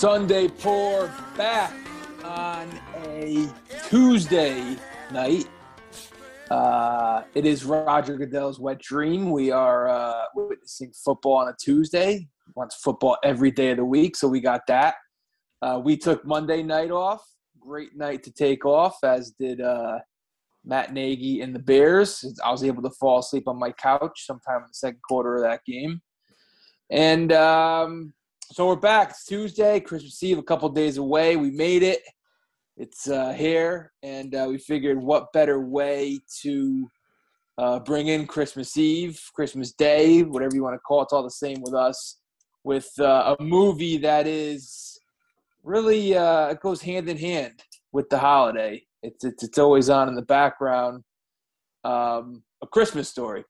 Sunday pour back on a Tuesday night. Uh, it is Roger Goodell's wet dream. We are uh, witnessing football on a Tuesday. Wants football every day of the week, so we got that. Uh, we took Monday night off. Great night to take off, as did uh, Matt Nagy and the Bears. I was able to fall asleep on my couch sometime in the second quarter of that game. And um, so we're back. It's Tuesday, Christmas Eve, a couple days away. We made it. It's uh, here, and uh, we figured what better way to uh, bring in Christmas Eve, Christmas Day, whatever you want to call it. It's all the same with us, with uh, a movie that is really uh, it goes hand in hand with the holiday. It's it's, it's always on in the background. Um, a Christmas story.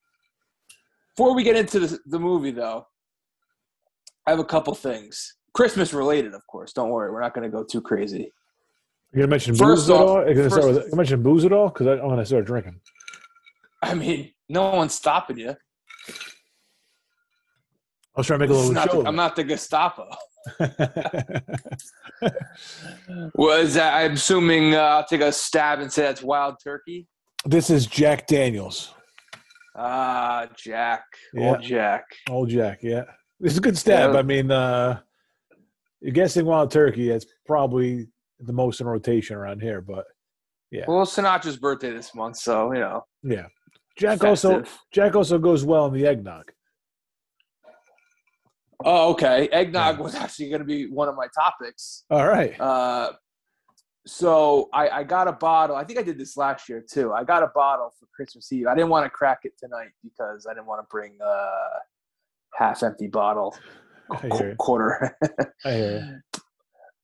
Before we get into the, the movie, though, I have a couple things. Christmas related, of course. Don't worry, we're not going to go too crazy. You gonna mention First booze at all? You start with, you mention booze at all? Because I'm gonna start drinking. I mean, no one's stopping you. I was trying to make a little not show. the- I'm not the Gestapo. Was that, I'm assuming uh, I'll take a stab and say that's wild turkey. this is Jack Daniels, Ah, Jack, Yeah. old Jack. old Jack. Yeah, it's a good stab. Yeah. I mean, uh, you're guessing wild turkey. It's probably the most in rotation around here, but yeah, Well, Sinatra's birthday this month, so you know. yeah. Jack also. Jack also goes well in the eggnog. Oh, okay. Eggnog Yeah. was actually going to be one of my topics. All right. Uh, so I, I got a bottle. I think I did this last year too. I got a bottle for Christmas Eve. I didn't want to crack it tonight because I didn't want to bring a half empty bottle, I quarter. I hear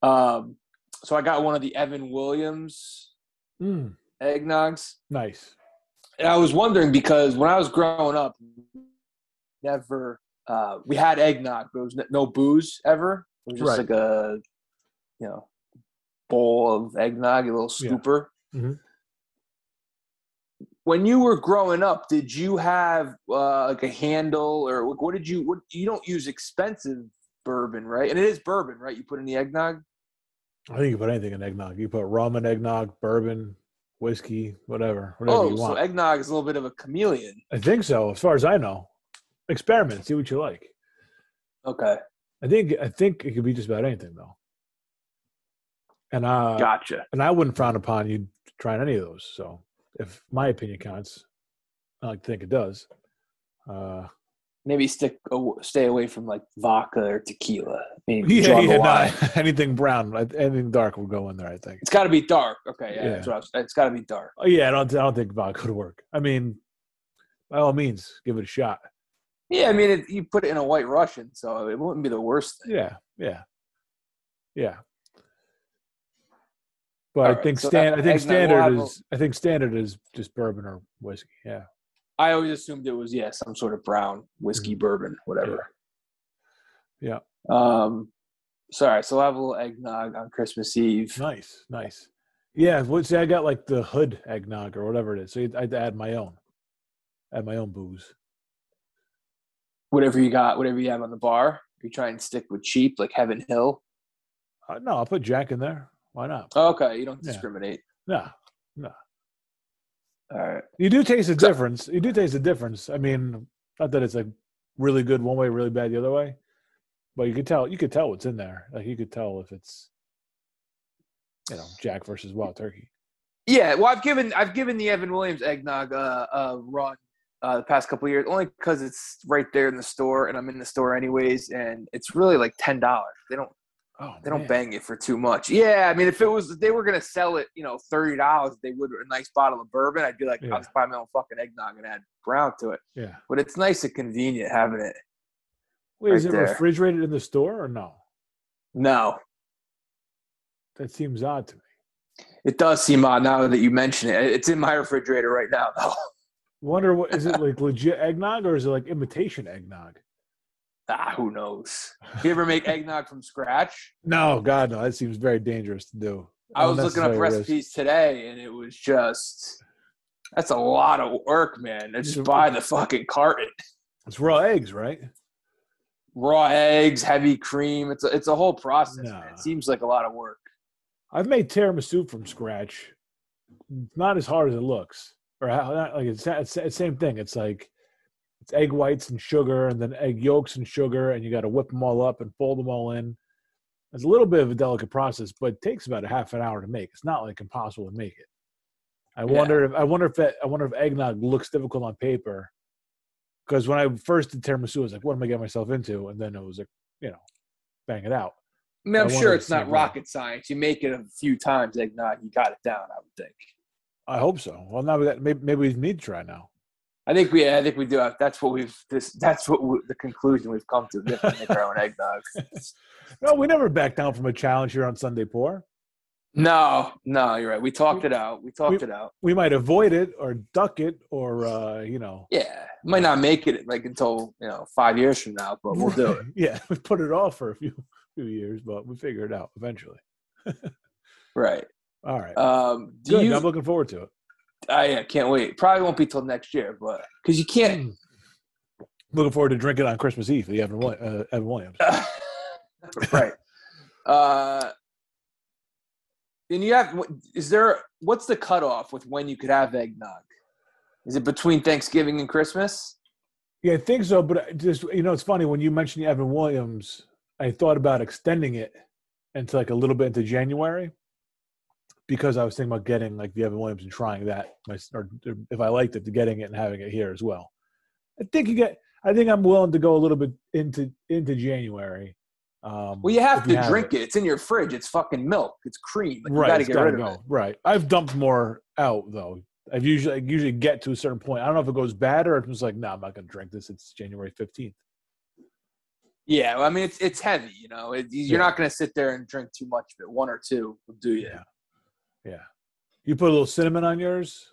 um, so I got one of the Evan Williams. Mm, eggnogs. nice. And I was wondering because when I was growing up, never uh, we had eggnog, but it was n- no booze ever. It was just Right. like a you know bowl of eggnog, a little Yeah. scooper. When you were growing up, did you have uh, like a handle or what did you? What you don't use expensive bourbon, right? And it is bourbon, right? You put in the eggnog. I think you put anything in eggnog. You put rum in eggnog, bourbon, whiskey, whatever, whatever Oh, you so eggnog is a little bit of a chameleon. I think so, as far as I know. Experiment, see what you like. Okay, I think I think it could be just about anything though. And uh gotcha. and I wouldn't frown upon you trying any of those. So if my opinion counts, I like to think it does. Uh maybe stick stay away from like vodka or tequila. Maybe yeah, yeah, anything brown, anything dark would go in there, I think. It's got to be dark. Okay, yeah, Yeah. That's what I was, it's got to be dark. Oh yeah, I don't I don't think vodka would work. I mean, by all means, give it a shot. Yeah, I mean, it, you put it in a White Russian, so it wouldn't be the worst thing. Yeah, yeah, yeah. But All I right, think so stan- that I think standard have a- is I think standard is just bourbon or whiskey. Yeah, I always assumed it was yeah some sort of brown whiskey, bourbon, whatever. Mm-hmm. Yeah. Um, sorry. So I have a little eggnog on Christmas Eve. nice, nice. Yeah, well, see, I got like the hood eggnog or whatever it is. So I had to add my own, add my own booze. Whatever you got, whatever you have on the bar. You try and stick with cheap, like Heaven Hill. Uh, no, I'll put Jack in there. Why not? Okay, you don't Yeah. discriminate. No, no. All right. You do taste the So- difference. You do taste the difference. I mean, not that it's like really good one way, really bad the other way, but you could tell. You could tell what's in there. Like you could tell if it's, you know, Jack versus Wild Turkey. Yeah, well, I've given I've given the Evan Williams eggnog uh, a run uh, the past couple of years, only because it's right there in the store, and I'm in the store anyways, and it's really like ten dollars. They don't Oh, they don't man. bang it for too much. Yeah, I mean, if it was if they were gonna sell it, you know, thirty dollars, they would a nice bottle of bourbon. I'd be like, Yeah. I'll just buy my own fucking eggnog and add brown to it. Yeah. But it's nice and convenient having it. Wait, is it there. refrigerated in the store or no? No, That seems odd to me. it does seem odd now that you mention it. It's in my refrigerator right now, though. Wonder what is it like legit eggnog or is it like imitation eggnog? Ah, who knows? You ever make eggnog from scratch? No, God, no. That seems very dangerous to do. I was looking up Unnecessary risk. recipes today, and it was just that's a lot of work, man. Just buy the fucking carton. It's raw eggs, right? raw eggs, heavy cream. It's a, it's a whole process. Nah. It seems like a lot of work. I've made tiramisu from scratch. It's not as hard as it looks, or how, not, like it's, it's it's same thing. It's like it's egg whites and sugar, and then egg yolks and sugar, and you got to whip them all up and fold them all in. It's a little bit of a delicate process, but it takes about a half an hour to make. It's not like impossible to make it. I Yeah. wonder if I wonder if that, I wonder if eggnog looks difficult on paper. Because when I first did tiramisu, I was like, "What am I getting myself into?" And then it was like, you know, bang it out. I mean, I'm sure it's not rocket science. You make it a few times, not you got it down. I would think. I hope so. Well, now we got, maybe maybe we need to try now. I think we. I think we do. Have, that's what we've. This. That's what we, the conclusion we've come to. We have to make our own eggnog. No, we never back down from a challenge here on Sunday Pour. No, no, you're right. We talked it out. We talked it out. We might avoid it or duck it or uh, you know. Yeah, might not make it like until you know five years from now, but we'll do it. yeah, we put it off for a few few years, but we figure it out eventually. Right. All right. Um, do Good. you? I'm looking forward to it. I uh, can't wait. Probably won't be till next year, but because you can't. Looking forward to drinking on Christmas Eve. The Evan, uh, Evan Williams. right. Uh, and you have. Is there? What's the cutoff with when you could have eggnog? Is it between Thanksgiving and Christmas? Yeah, I think so. But just you know, it's funny when you mentioned the Evan Williams. I thought about extending it into like a little bit into January because I was thinking about getting like the Evan Williams and trying that. My, or if I liked it, to getting it and having it here as well. I think you get. I think I'm willing to go a little bit into into January. Um, Well, you have to drink it. It's in your fridge. It's fucking milk. It's cream. Like, you got to get gotta rid of go. it. Right. I've dumped more out though. I've usually I usually get to a certain point. I don't know if it goes bad or it's like, no, I'm not going to drink this. It's January 15th. Yeah, well, I mean it's it's heavy. You know, it, you're Yeah. not going to sit there and drink too much of it. One or two will do you. Yeah. Yeah. You put a little cinnamon on yours?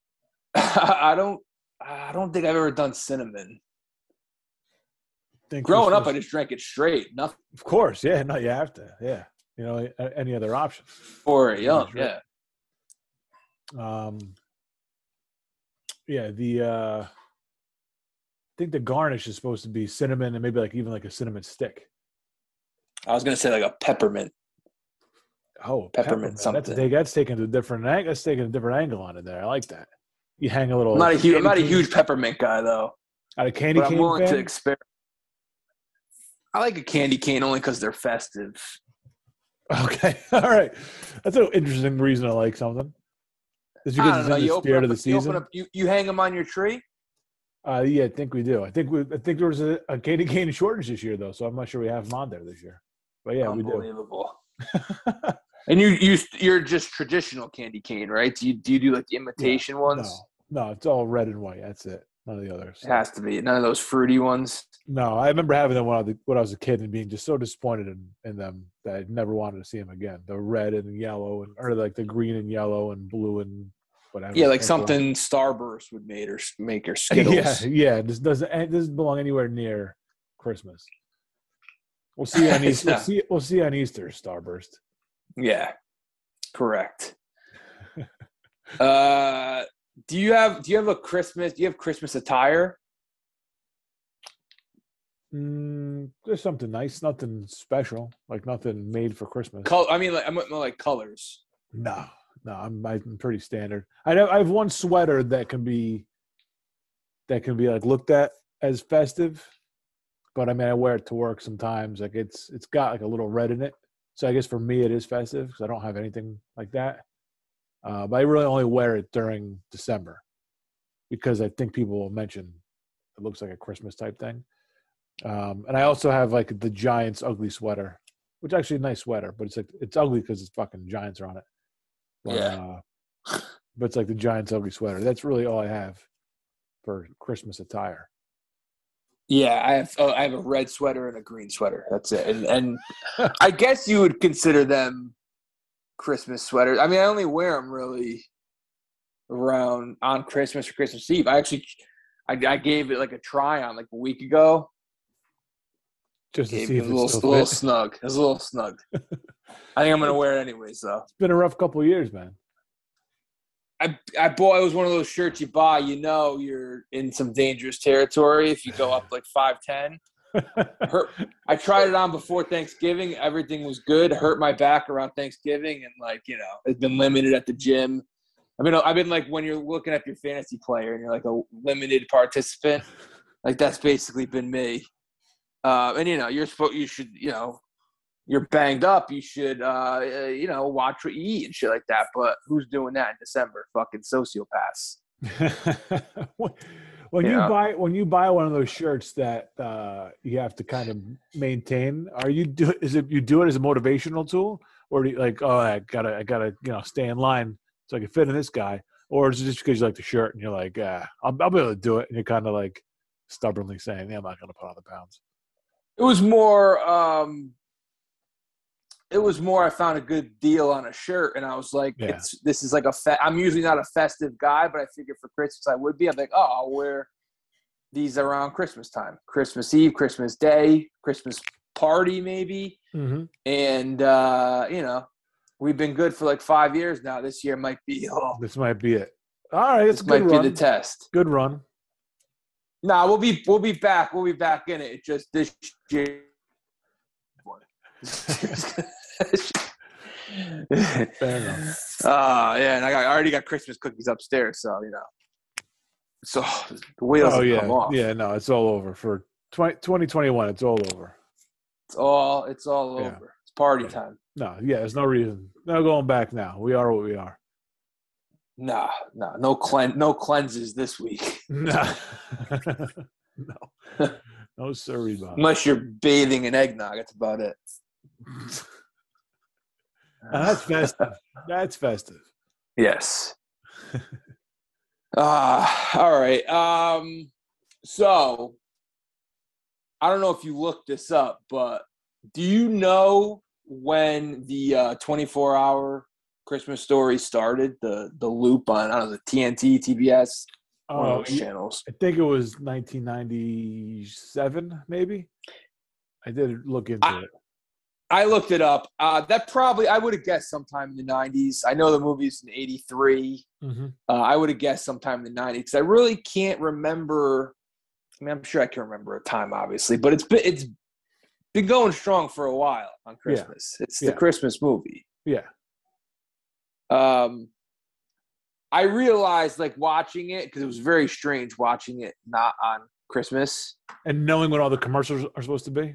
I don't. I don't think I've ever done cinnamon. Think Growing up, I just drank it straight. Nothing Of course. Yeah. No, you have to. Yeah. You know, any other option. for it young. Yeah. Um, yeah. The, uh, I think the garnish is supposed to be cinnamon and maybe like even like a cinnamon stick. I was going to say like a peppermint. Oh, Peppermint That's, something. take- that's taking a different angle. That's taking a different angle on it there. I like that. You hang a little. I'm not a huge. I'm not a huge peppermint guy though, Out of candy but I'm willing fan? to experiment. I like a candy cane only because they're festive. Okay, all right. That's an interesting reason to like something. Is because it's know. in the spirit up, of the you, season. up, you, you hang them on your tree. Uh, yeah, I think we do. I think we. I think there was a, a candy cane shortage this year, though, so I'm not sure we have them on there this year. But yeah, we do. Unbelievable. And you you you're just traditional candy cane, right? Do you do you do like the imitation ones? no, no, it's all red and white. That's it. None of the others. It has to be none of those fruity ones. No, I remember having them when I was, when I was a kid and being just so disappointed in, in them that I never wanted to see them again. The red and yellow, and or like the green and yellow and blue and whatever. Yeah, like something Starburst would make or make or Skittles. Yeah, yeah. This doesn't eh, it doesn't belong anywhere near Christmas. We'll see on Easter. We'll see. We'll see on Easter. Starburst. Yeah, correct. uh, do you have do you have a Christmas? Do you have Christmas attire? Mm, there's something nice. Nothing special. Like nothing made for Christmas. Col- I mean, like I'm like colors. No, no. I'm I'm pretty standard. I know I have one sweater that can be that can be like looked at as festive, but I mean I wear it to work sometimes. Like it's it's got like a little red in it, so I guess for me it is festive because I don't have anything like that. Uh, but I really only wear it during December because I think people will mention it looks like a Christmas type thing. Um, and I also have like the Giants ugly sweater, which actually a nice sweater, but it's like it's ugly because it's fucking Giants are on it. But, Yeah. Uh, but it's like the Giants ugly sweater. That's really all I have for Christmas attire. Yeah, I have. Oh, I have a red sweater and a green sweater. That's it. And, and I guess you would consider them Christmas sweaters. I mean, I only wear them really around on Christmas or Christmas Eve. I actually, I, I gave it like a try on like a week ago. Just to see it if a little, still little snug. It's a little snug. I think I'm gonna wear it anyways, though. It's been a rough couple of years, man. I I bought. It was one of those shirts you buy. You know, you're in some dangerous territory if you go up like five ten. hurt. I tried it on before Thanksgiving. Everything was good. Hurt my back around Thanksgiving, and like you know, it's been limited at the gym. I mean, I've been like when you're looking at your fantasy player and you're like a limited participant. Like that's basically been me. Uh, and you know, you're supposed you should you know you're banged up, you should, uh, uh, you know, watch what you eat and shit like that. But who's doing that in December? Fucking sociopaths. when you, you buy when you buy one of those shirts that uh, you have to kind of maintain, are you do is it you do it as a motivational tool, or do you like oh I gotta I gotta you know stay in line so I can fit in this guy, or is it just because you like the shirt and you're like ah, I'll, I'll be able to do it, and you're kind of like stubbornly saying yeah I'm not gonna put on the pounds. It was more um, it was more I found a good deal on a shirt and I was like, yeah. it's this is like a fe- I'm usually not a festive guy, but I figured for Christmas I would be. I'm like, oh, I'll wear these around Christmas time, Christmas Eve, Christmas Day, Christmas party maybe, mm-hmm. and uh, you know, we've been good for like five years now. This year might be oh, this might be it. All right, it's might run. be the test. Good run. Nah, we'll be we'll be back. We'll be back in it. It just this year. Fair enough. Uh, yeah, and I, got, I already got Christmas cookies upstairs, so you know. So the wheels oh, yeah. come off. Yeah, no, it's all over for 20, 2021. It's all over. It's all it's all yeah. over. It's party yeah. time. No, yeah, there's no reason. No going back now. We are what we are. Nah, nah, no clean, no cleanses this week. Nah. no, no sorry, Bob. Unless you're bathing in eggnog, that's about it. That's festive. That's festive. Yes. uh, all right. Um, so I don't know if you looked this up, but do you know when the uh, 24 hour Christmas story started? The the loop on I don't know the TNT, TBS, one of those channels. I think it was 1997, maybe. I did look into I, it. I looked it up. Uh, that probably I would have guessed sometime in the '90s. I know the movie's in '83. Mm-hmm. Uh, I would have guessed sometime in the '90s because I really can't remember. I mean, I'm sure I can remember a time, obviously, but it's been it's been going strong for a while on Christmas. Yeah. It's the yeah. Christmas movie. Yeah. Um, I realized like watching it because it was very strange watching it not on Christmas and knowing what all the commercials are supposed to be.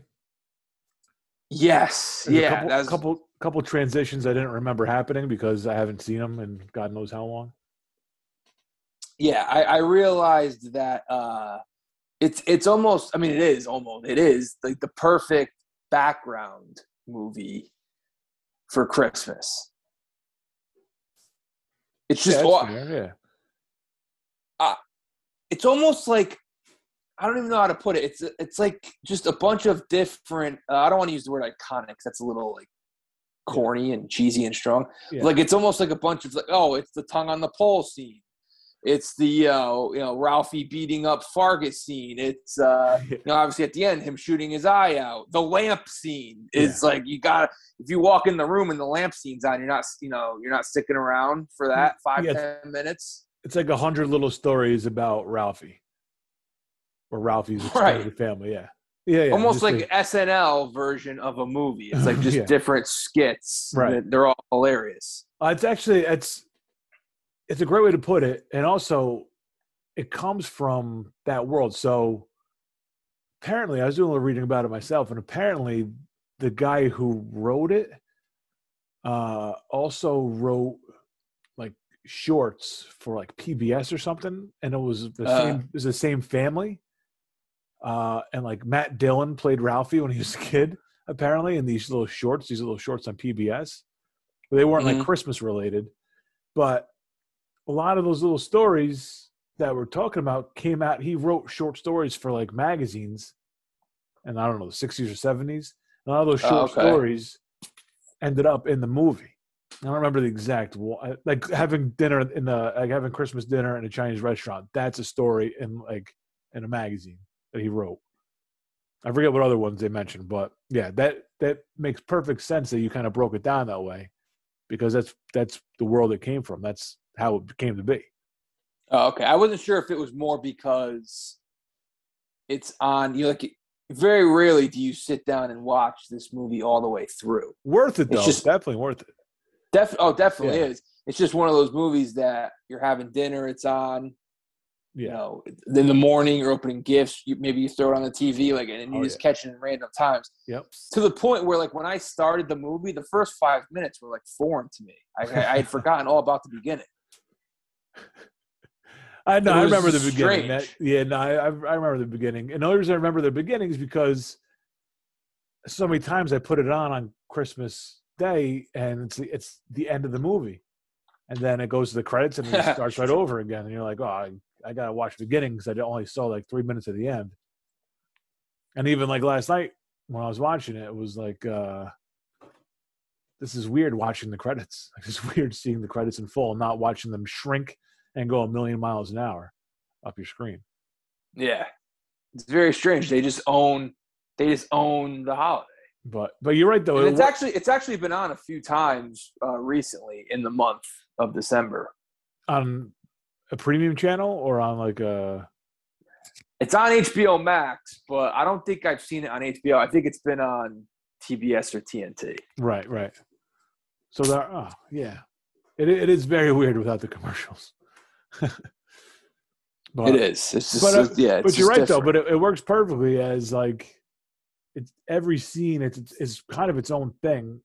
Yes, There's yeah. A couple, that's... couple couple transitions I didn't remember happening because I haven't seen them in God knows how long. Yeah, I, I realized that uh, it's it's almost. I mean, it is almost. It is like the perfect background movie for Christmas. It's just yeah. yeah. Uh, it's almost like I don't even know how to put it. It's it's like just a bunch of different. Uh, I don't want to use the word iconic. That's a little like corny and cheesy and strong. Yeah. Like it's almost like a bunch of like, oh, it's the tongue on the pole scene. It's the uh, you know Ralphie beating up Farkus scene. It's uh, you know obviously at the end him shooting his eye out. The lamp scene is yeah. like you got if you walk in the room and the lamp scene's on, you're not you know you're not sticking around for that five yeah. ten minutes. It's like a hundred little stories about Ralphie or Ralphie's extended right. family. Yeah. Yeah, yeah, almost like, like SNL version of a movie. It's like just yeah. different skits. Right, they're all hilarious. Uh, it's actually it's it's a great way to put it, and also it comes from that world. So apparently, I was doing a little reading about it myself, and apparently, the guy who wrote it uh, also wrote like shorts for like PBS or something, and it was the uh, same. It was the same family uh, and like Matt Dillon played Ralphie when he was a kid, apparently, in these little shorts, these little shorts on PBS. They weren't mm-hmm. like Christmas related, but a lot of those little stories that we're talking about came out. He wrote short stories for like magazines, and I don't know the sixties or seventies. And all those short oh, okay. stories ended up in the movie. I don't remember the exact like having dinner in the like having Christmas dinner in a Chinese restaurant. That's a story in like in a magazine that he wrote. I forget what other ones they mentioned, but yeah, that that makes perfect sense that you kind of broke it down that way, because that's that's the world it came from. That's how it came to be. Oh, okay, I wasn't sure if it was more because it's on you know, like very rarely do you sit down and watch this movie all the way through. Worth it It's though. just- definitely worth it. Def- oh, definitely Yeah. is. It's just one of those movies that you're having dinner, it's on, you know, in the morning, you're opening gifts, you, maybe you throw it on the TV, like, and oh, you Oh, just catch it in random times. Yep. To the point where, like, when I started the movie, the first five minutes were like foreign to me. I, I, had forgotten all about the beginning. I know. I remember the beginning. That, yeah, no, I, I I remember the beginning. And the only reason I remember the beginning is because so many times I put it on on Christmas Day, and it's the, it's the end of the movie, and then it goes to the credits and it starts right over again, and you're like, oh, I, I gotta watch the beginning because I only saw like three minutes of the end. And even like last night when I was watching it, it was like, uh, this is weird watching the credits. Like, it's weird seeing the credits in full, not watching them shrink and go a million miles an hour up your screen. Yeah. It's very strange. They just own they just own the holiday. But but you're right though. And it's wa- actually it's actually been on a few times uh, recently in the month of December. on a premium channel or on like a It's on HBO Max, but I don't think I've seen it on HBO. I think it's been on TBS or TNT. right right. So there. Oh yeah, it it is very weird without the commercials. but, it is. It's just but, uh, yeah. It's but you're just right though. But it, it works perfectly as like it's every scene. It's is kind of its own thing,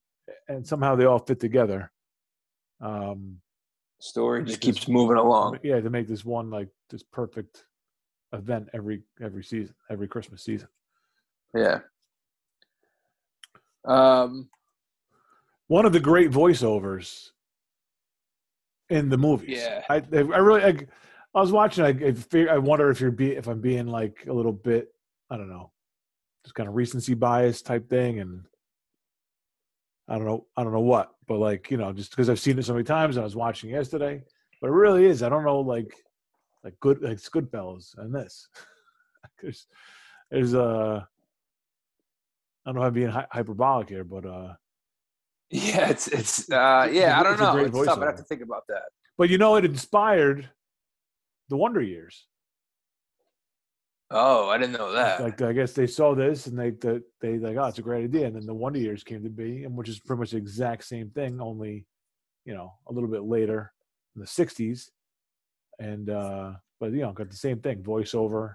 and somehow they all fit together. Um, story just keeps moving along. yeah, to make this one like this perfect event every every season, every Christmas season. Yeah. Um. one of the great voiceovers in the movies. Yeah. I I really I, I was watching. I I, I wonder if you're be if I'm being like a little bit I don't know, just kind of recency bias type thing, and I don't know I don't know what, but like you know just because I've seen it so many times, and I was watching yesterday, but it really is. I don't know like like good like it's Goodfellas and this. there's there's uh I don't know if I'm being hy- hyperbolic here, but uh Yeah. It's it's. Uh. Yeah. I don't know. It's tough. I have to think about that. But you know, it inspired the Wonder Years. Oh, I didn't know that. Like I guess they saw this and they they, they like, oh, it's a great idea. And then the Wonder Years came to be, and which is pretty much the exact same thing, only you know a little bit later in the '60s. And uh but you know, got the same thing, voiceover.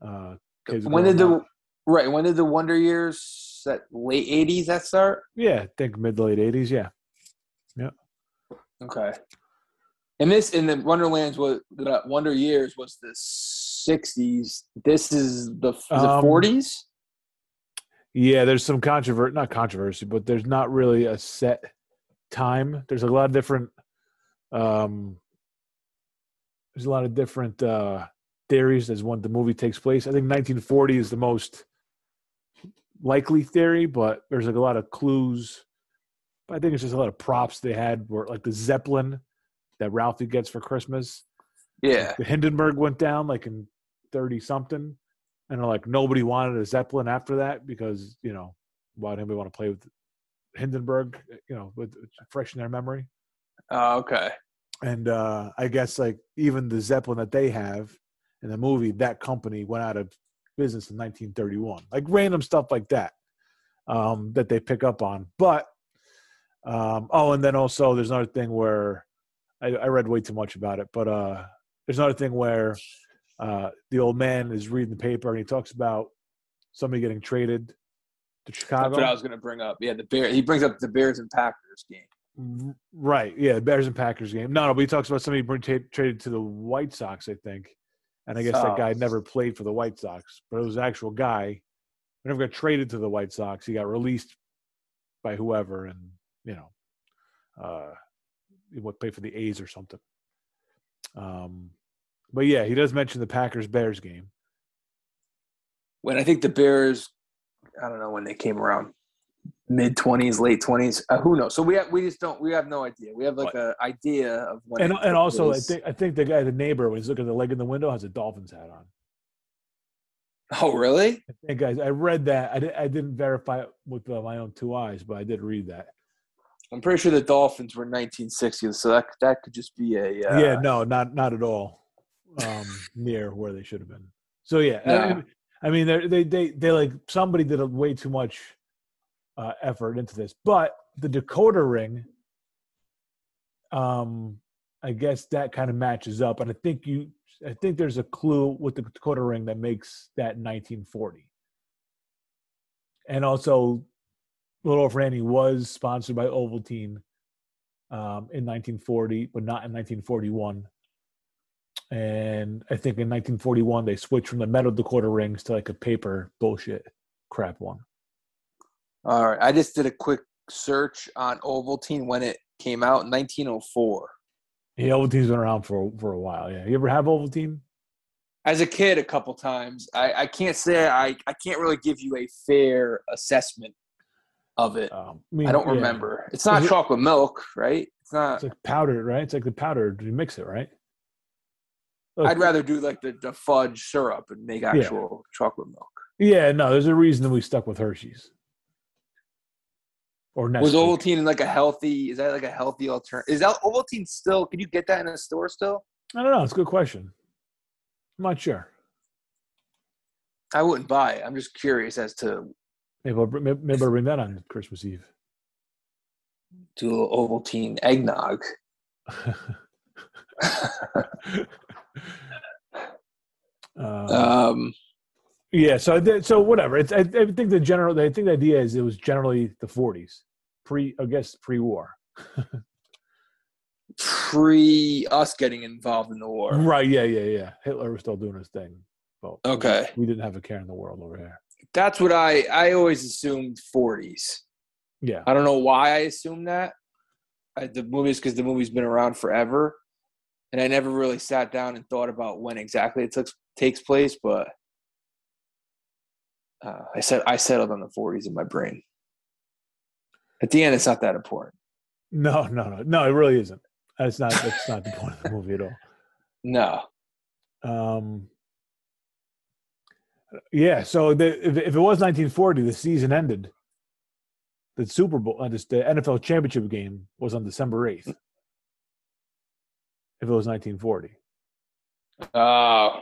Uh, when did the up. right? When did the Wonder Years? That late '80s that start? yeah, I think mid to late '80s, yeah. Yeah. Okay. And this in the Wonderlands was the Wonder Years was the '60s. This is the is Um, '40s. Yeah, there's some controversy, not controversy, but there's not really a set time. There's a lot of different um there's a lot of different uh theories as when the movie takes place. I think 1940 is the most likely theory, but there's like a lot of clues. But I think it's just a lot of props they had were like the Zeppelin that Ralphie gets for Christmas. Yeah. The Hindenburg went down like in 30 something. And like nobody wanted a Zeppelin after that because, you know, why did anybody want to play with Hindenburg, you know, with fresh in their memory? Oh, okay. And uh I guess like even the Zeppelin that they have in the movie, that company went out of business in 1931. Like random stuff like that. Um that they pick up on. But um oh and then also there's another thing where I, I read way too much about it, but uh there's another thing where uh the old man is reading the paper and he talks about somebody getting traded to Chicago. That's what I was going to bring up. Yeah, the bear. He brings up the Bears and Packers game. Right. Yeah. The Bears and Packers game. No, no, but he talks about somebody being tra- traded to the White Sox, I think. And I guess that guy never played for the White Sox, but it was an actual guy. He never got traded to the White Sox. He got released by whoever and, you know, uh, he would play for the A's or something. Um, but yeah, he does mention the Packers Bears game. When I think the Bears, I don't know when they came around, mid twenties, late twenties. Uh, who knows? So we have, we just don't. We have no idea. We have like a idea of when. And and also, I think I think the guy, the neighbor, when he's looking at the leg in the window, has a Dolphins hat on. Oh, really? I think guys, I read that. I, di- I didn't verify it with uh, my own two eyes, but I did read that. I'm pretty sure the Dolphins were 1960s, so that that could just be a. Uh, yeah, no, not not at all um, near where they should have been. So yeah, and I mean, they they they they like somebody did a way too much uh, effort into this, but the decoder ring, um, I guess that kind of matches up, and I think you, I think there's a clue with the decoder ring that makes that 1940, and also, Little Orphan Annie was sponsored by Ovaltine um, in 1940, but not in 1941. And I think in 1941 they switched from the metal decoder rings to like a paper bullshit crap one. All right. I just did a quick search on Ovaltine when it came out in 1904. Yeah, Ovaltine's been around for for a while. Yeah, you ever have Ovaltine? As a kid, a couple times. I, I can't say I, I can't really give you a fair assessment of it. Um, I, mean, don't yeah. remember. It's not Is it- chocolate milk, right? It's not. It's like powdered, right? It's like the powder. You mix it, right? Look, I'd rather do like the, the fudge syrup and make actual chocolate milk. Yeah, no. There's a reason that we stuck with Hershey's or Nestle. Was Ovaltine like a healthy? Is that like a healthy alternative? Is that Ovaltine still? Can you get that in a store still? I don't know. It's a good question. I'm not sure. I wouldn't buy it. I'm just curious as to Maybe I'll, maybe maybe I'll bring that on Christmas Eve. do a little Ovaltine eggnog. Um, Um, yeah. So did- so whatever. It's, I, I think the general. I think the idea is it was generally the 40s, pre. I guess pre-war. pre us getting involved in the war. Right. Yeah. Yeah. Yeah. Hitler was still doing his thing. Well, Okay, we didn't have a care in the world over here. that's what I I always assumed 40s. Yeah. I don't know why I assumed that. I, the movies because the movie's been around forever, and I never really sat down and thought about when exactly it took, takes place. But uh, I said I settled on the 40s in my brain. At the end, it's not that important. No. No. No. No. It really isn't. That's not. That's not the point of the movie at all. No, Um, yeah, so the, if, if it was 1940, the season ended. The Super Bowl, uh, this, the NFL championship game was on December 8th. If it was 1940, uh,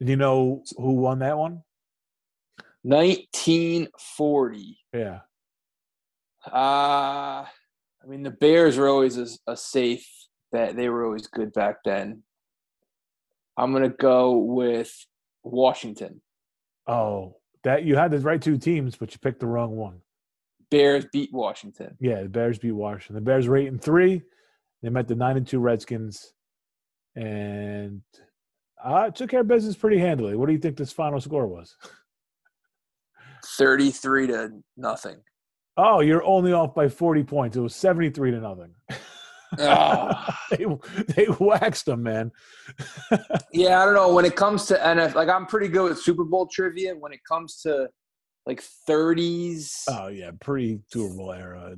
do you know who won that one? 1940. Yeah, Uh, I mean, the Bears were always a, a safe bet. They were always good back then. I'm gonna go with Washington. oh, that you had the right two teams, but you picked the wrong one. Bears beat Washington. Yeah, the Bears beat Washington. The Bears were eight and three. They met the nine and two Redskins, and uh, took care of business pretty handily. What do you think this final score was? 33 to nothing. Oh, you're only off by 40 points. It was 73 to nothing. Oh. they, they waxed them, man. Yeah, I don't know. When it comes to NFL, like I'm pretty good with Super Bowl trivia. When it comes to like 30s, Oh, yeah, pre Super Bowl era.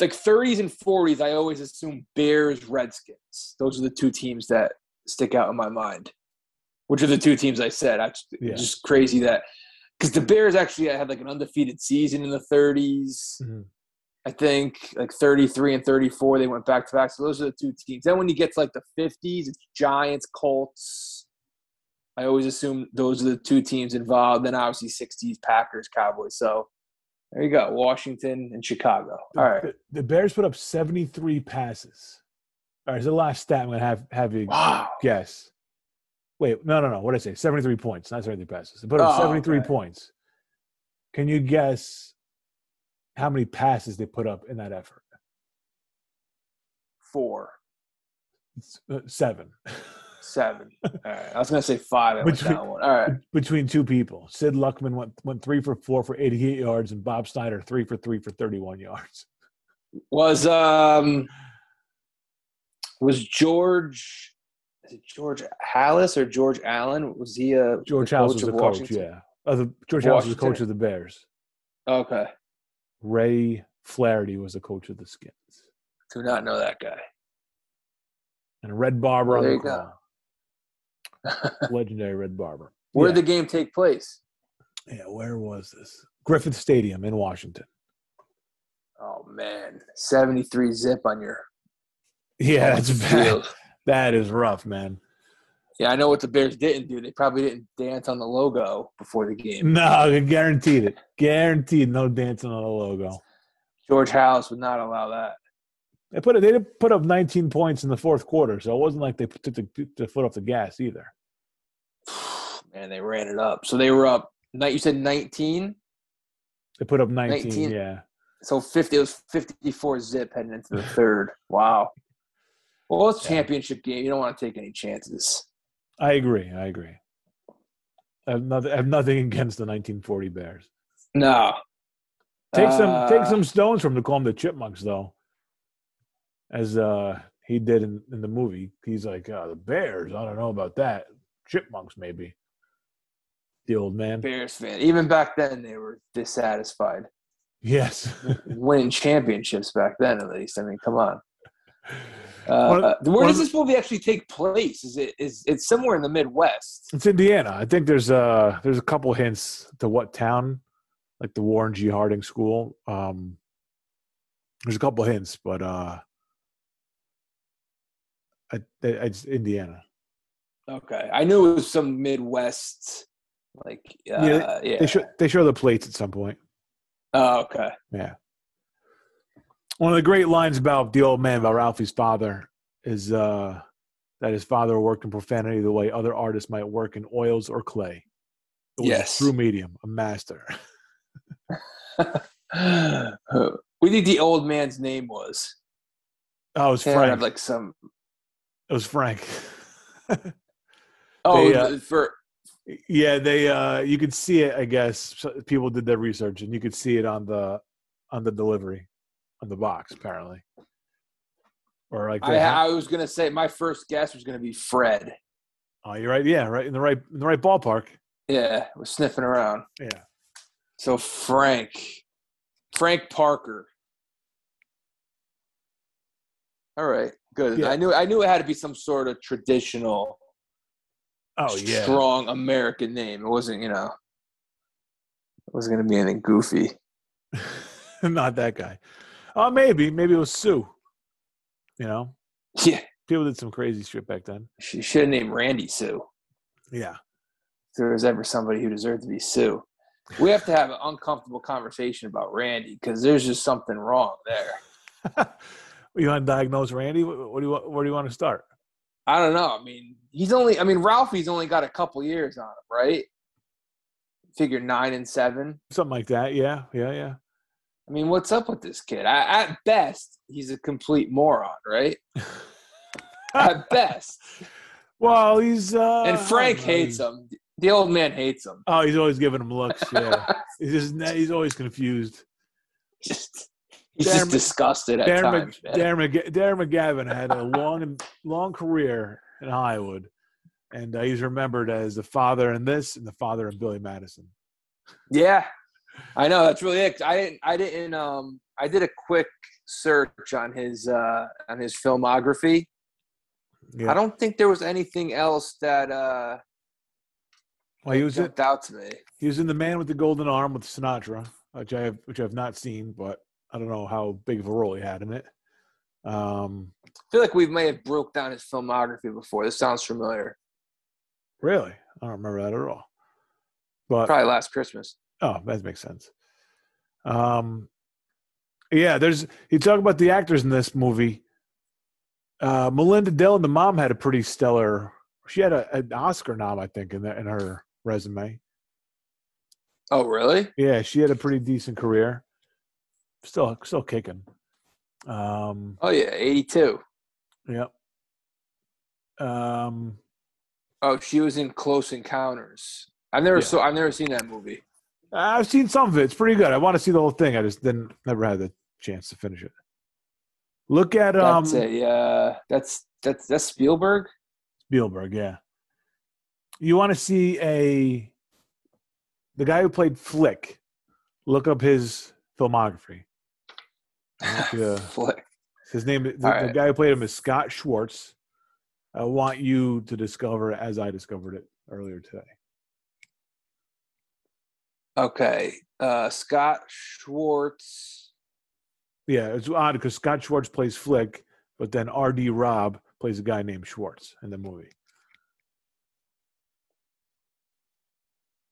Like 30s and 40s, I always assume Bears, Redskins. Those are the two teams that stick out in my mind. Which are the two teams I said? I just, Yeah. just crazy that because the Bears actually had like an undefeated season in the 30s. Mhm. I think like 33 and 34, they went back to back. So those are the two teams. Then when you get to like the 50s, it's Giants, Colts. I always assume those are the two teams involved. Then obviously 60s, Packers, Cowboys. So there you go, Washington and Chicago. All right. The, the Bears put up 73 passes. All right, so the last stat I'm going to have, have you Wow. guess. Wait, no, no, no. What did I say? 73 points, not 73 passes. They put up Oh, 73 okay. points. Can you guess how many passes they put up in that effort? Four, It's, uh, seven. seven. All right. I was gonna say five. Between-. All right. between two people. Sid Luckman went went three for four for 88 yards, and Bob Snyder three for three for 31 yards. Was um was George is it George Halas or George Allen? Was he a George Halas was the coach. Washington? Yeah, uh, the, George Halas was the coach of the Bears. Okay. Ray Flaherty was the coach of the Skins, Do not know that guy. and a Red Barber Well, on the call. Legendary Red Barber. Where yeah. did the game take place? Yeah, where was this? Griffith Stadium in Washington. Oh man, seventy three zip on your Yeah, that's bad. That is rough, man. Yeah, I know what the Bears didn't do. They probably didn't dance on the logo before the game. No, guaranteed it. Guaranteed, no dancing on the logo. George Halas would not allow that. They put it. They put up 19 points in the fourth quarter, so it wasn't like they took the, the foot off the gas either. Man, they ran it up. So they were up. Night you said 19. They put up 19. 19. Yeah. So 50 it was 54 zip heading into the third. Wow. Well, it's championship game. You don't want to take any chances. I agree. I agree. I have nothing, I have nothing against the 1940 Bears. No. Take some Uh, take some stones from to call them the Chipmunks, though. As uh, he did in, in the movie, he's like uh, the Bears. I don't know about that. Chipmunks, maybe. The old man. Bears fan. Even back then, they were dissatisfied. Yes. Winning championships back then, at least. I mean, come on. One Uh, of- where one does this movie actually take place? Is it is it's somewhere in the Midwest? It's Indiana. I think there's uh there's a couple hints to what town, like the Warren G. Harding School. Um, there's a couple hints, but uh, I, I, it's Indiana. Okay, I knew it was some Midwest, like uh, Yeah, yeah. They show they show the plates at some point. oh, okay. Yeah. One of the great lines about the old man about Ralphie's father is uh, that his father worked in profanity the way other artists might work in oils or clay. Yes. true medium, a master. we think the old man's name was. Oh, it was Frank. like some. it was Frank. Oh, They, uh, for Yeah, they uh you could see it, I guess. So people did their research and you could see it on the on the delivery on the box apparently. Or like I, ha- I was gonna say my first guess was gonna be Fred. Oh, you're right. Yeah, right in the right in the right ballpark. Yeah, was sniffing around. Yeah. So Frank, Frank Parker. All right, good. Yeah. I knew I knew it had to be some sort of traditional, Oh yeah. strong American name. It wasn't, you know, it wasn't going to be anything goofy. Not that guy. Oh, maybe. Maybe it was Sue. You know? Yeah, People did some crazy shit back then. she should have named Randy Sue. Yeah. If there was ever somebody who deserved to be Sue, we have to have an uncomfortable conversation about Randy because there's just something wrong there. you want to diagnose Randy? What, what do you want, where do you want to start? I don't know. I mean, he's only. I mean, Ralphie's only got a couple years on him, right? Figure nine and seven. Something like that. Yeah. Yeah. Yeah. I mean, what's up with this kid? I, at best, he's a complete moron, right? at best. Well, he's uh And Frank I don't know, hates him. The old man hates him. Oh, he's always giving him looks. Yeah, he's just he's always confused. just he's Darren just disgusted at Darren, times. Darren, McG- Darren McGavin had a long long career in Hollywood, and uh, he's remembered as the father in this and the father in Billy Madison. Yeah, I know that's really it. I didn't. I didn't. Um, I did a quick search on his uh on his filmography. Yeah, I don't think there was anything else that uh well, he was in, jumped out to me. he was in the Man with the Golden Arm with Sinatra, which I have which I've not seen, but I don't know how big of a role he had in it. Um, I feel like we may have broke down his filmography before. This sounds familiar. really, I don't remember that at all. But Probably last Christmas. Oh, that makes sense. Um, yeah, there's you talk about the actors in this movie. Uh, Melinda Dillon, the mom, had a pretty stellar. She had a, an Oscar nom, I think, in the, in her resume. Oh, really? Yeah, she had a pretty decent career. Still, still kicking. Um, Oh yeah, eighty-two. yep. Um, Oh, she was in Close Encounters. I've never Yeah. so I've never seen that movie. I've seen some of it. It's pretty good. I want to see the whole thing. I just didn't never had the chance to finish it. Look at um That's uh, that's that's that's Spielberg. Spielberg, yeah. You want to see a the guy who played Flick? Look up his filmography. I want you to- Flick. his name, the, All the guy who played him is Scott Schwartz. I want you to discover it as I discovered it earlier today. Okay, uh, Scott Schwartz. Yeah, it's odd because Scott Schwartz plays Flick, but then R.D. Robb plays a guy named Schwartz in the movie.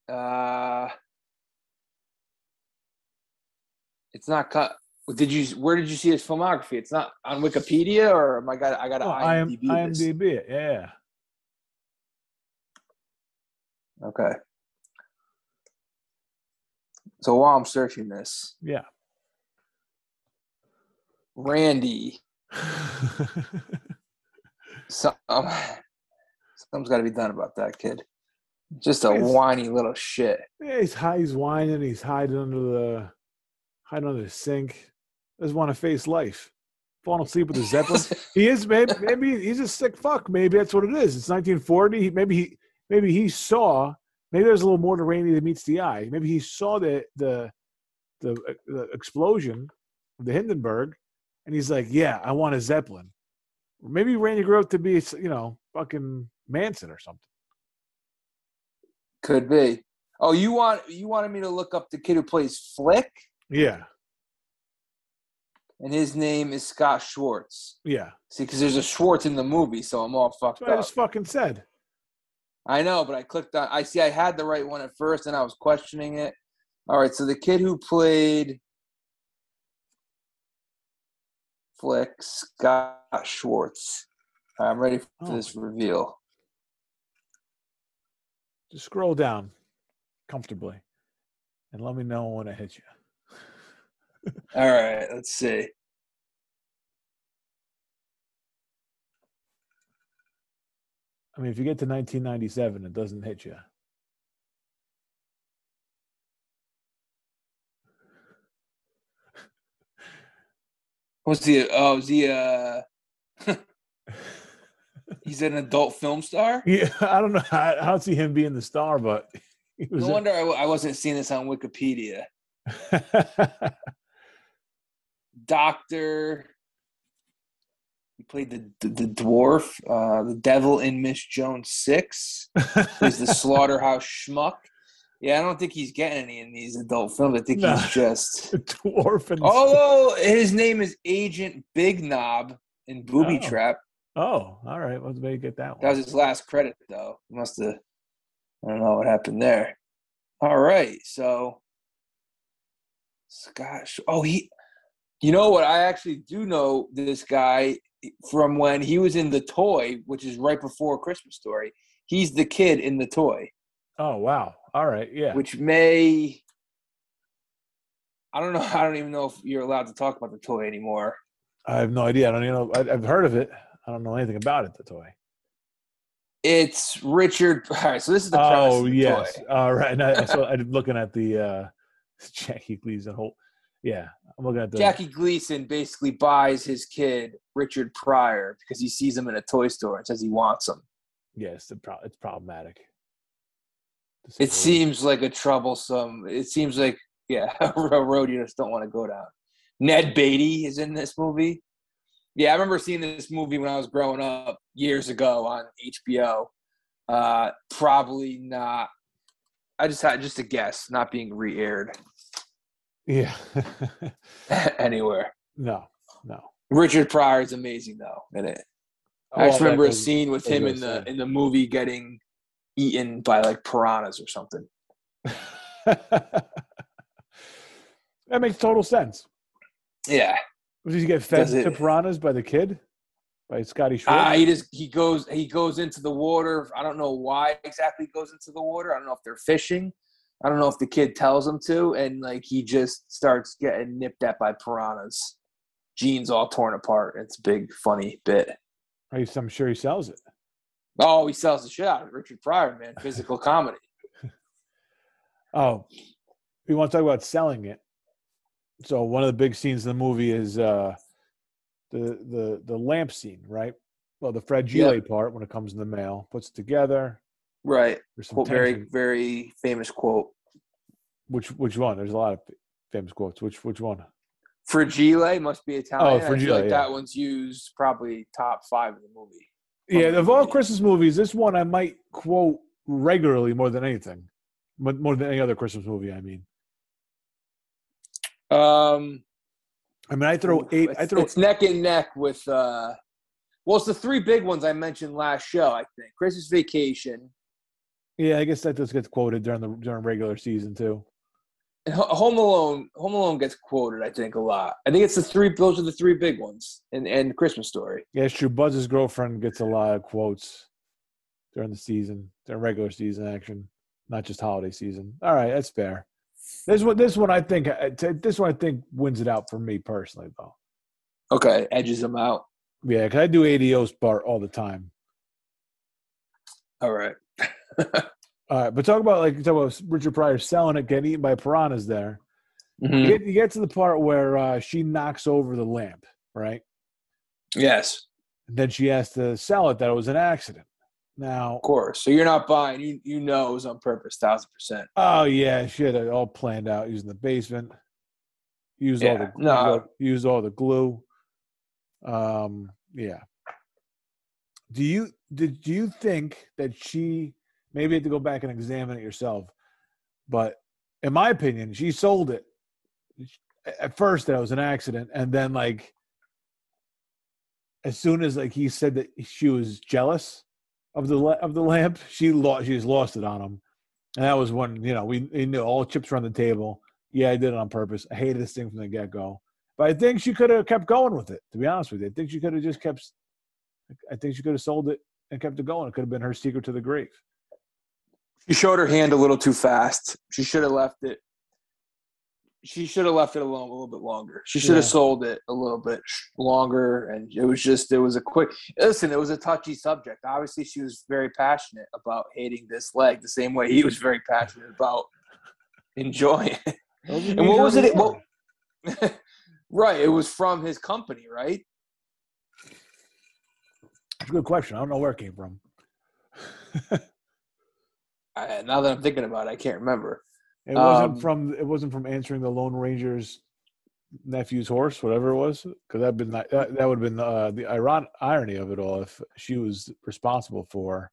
Uh, it's not cut. Did you? Where did you see his filmography? It's not on Wikipedia, or oh am I got? Oh, I got to Oh, IMDb. this. IMDb. Yeah. Okay. So while I'm searching this, Yeah. Randy, some, um, something's got to be done about that kid. Just a whiny little shit. Yeah, he's high, he's whining, he's hiding under the hiding under the sink. Doesn't want to face life. Falling asleep with a zeppelin. he is maybe maybe he's a sick fuck. Maybe that's what it is. It's 1940. Maybe he maybe he saw maybe there's a little more to Randy than meets the eye. Maybe he saw the the the, the explosion of the Hindenburg, and he's like, yeah, I want a zeppelin. Maybe Randy grew up to be you know fucking Manson or something. Could be. Oh, you want you wanted me to look up the kid who plays Flick, Yeah, and his name is Scott Schwartz. yeah. See, because there's a Schwartz in the movie, so I'm all fucked That's what I up. just fucking said. I know, but I clicked on. I see. I had the right one at first, and I was questioning it. All right, so the kid who played Flick, Scott Schwartz. I'm ready for Oh. this reveal. Just scroll down comfortably and let me know when I hit you. All right, let's see. I mean, if you get to 1997, it doesn't hit you. What's the? Oh, is he? Uh, he's an adult film star. Yeah, I don't know. I, I don't see him being the star, but. No wonder I, w- I wasn't seeing this on Wikipedia. Doctor. He played the the, the dwarf, uh, the devil in Miss Jones Six. He's the slaughterhouse schmuck. Yeah, I don't think he's getting any in these adult films. I think No. he's just. dwarf and. Although his name is Agent Big Knob in Booby Oh. Trap. Oh, all right. Let's maybe get that one. That was his last credit, though. Must have. I don't know what happened there. All right, so Scott. Oh, he. You know what? I actually do know this guy from when he was in the toy, which is right before Christmas Story. He's the kid in the toy, Oh, wow. All right. Yeah. which may. I don't know. I don't even know if you're allowed to talk about the toy anymore. I have no idea. I don't even know. I, I've heard of it. I don't know anything about it, the toy. It's Richard. All right, so this is the Oh, yes. All right. And I, saw, I'm looking at the uh, Jackie Gleason whole. Yeah. I'm looking at the. Jackie Gleason basically buys his kid Richard Pryor because he sees him in a toy store and says he wants him. Yes, it's, pro- it's problematic. It seems like a troublesome. It seems like yeah, a road you just don't want to go down. Ned Beatty is in this movie. Yeah, I remember seeing this movie when I was growing up years ago on HBO. Uh, probably not. I just had just a guess, not being re-aired Yeah. anywhere. no, no. Richard Pryor is amazing though in it. I Oh, just that remember a scene with him in the in the movie getting eaten by like piranhas or something. that makes total sense. Yeah, Did you get fed it- to piranhas by the kid? By Scotty Schwartz? uh, he just he goes he goes into the water. I don't know why exactly he goes into the water. I don't know if they're fishing. I don't know if the kid tells him to, and like he just starts getting nipped at by piranhas. Jeans all torn apart. It's a big funny bit. I'm sure he sells it. Oh, he sells the shit out of Richard Pryor, man. Physical comedy. Oh, we want to talk about selling it. So one of the big scenes in the movie is uh, the the the lamp scene, right? Well, the fragile part when it comes in the mail puts it together. Right. Quote, very very famous quote. Which which one? There's a lot of famous quotes. Which which one? Fragile must be Italian. I feel Fragile, like yeah. that one's used probably top five in the movie. Yeah, of all. Christmas movies, this one I might quote regularly more than anything, but more than any other Christmas movie. I mean, Um, I mean, I throw eight. I throw it's neck and neck with. uh Well, it's the three big ones I mentioned last show. I think Christmas Vacation, Yeah, I guess that just gets quoted during the during regular season too. And Home Alone, Home Alone gets quoted, I think, a lot. I think it's the three. Those are the three big ones, and and Christmas Story. Yeah, it's true. Buzz's girlfriend gets a lot of quotes during the season, during regular season action, not just holiday season. All right, that's fair. This one, this one, I think, uh, this one, I think wins it out for me personally, though. Okay, edges them out. Yeah, because I do ADO's part all the time. All right. All right, but talk about like talk about Richard Pryor selling it, getting eaten by piranhas. There, Mhm. you, get, you get to the part where uh, she knocks over the lamp, right? Yes, And then she has to sell it that it was an accident. Now, of course. So you're not buying. You you know it was on purpose, thousand percent. oh yeah, she had it all planned out using the basement. Used all the no. used all the glue. Um, yeah. Do you did do you think that she maybe you have to go back and examine it yourself? But in my opinion, she sold it at first that was an accident, and then like as soon as like he said that she was jealous of the of the lamp, she lost she lost it on him, and that was when you know we, we knew all chips were on the table. Yeah, I did it on purpose. I hated this thing from the get go, but I think she could have kept going with it. To be honest with you, I think she could have just kept. I think she could have sold it and kept it going. It could have been her secret to the grave. She showed her hand a little too fast. She should have left it. She should have left it alone a little bit longer. She should have Yeah. sold it a little bit longer, and it was just it was a quick. Listen, it was a touchy subject. Obviously, she was very passionate about hating this leg, the same way he was very passionate about enjoying. it. And what was it? What, right, it was from his company, right? It's a good question. I don't know where it came from. I, now that I'm thinking about it, I can't remember. It wasn't Um, from. It wasn't from answering the Lone Ranger's nephew's horse, whatever it was. Because that'd been that, that would have been uh, the iron, irony of it all if she was responsible for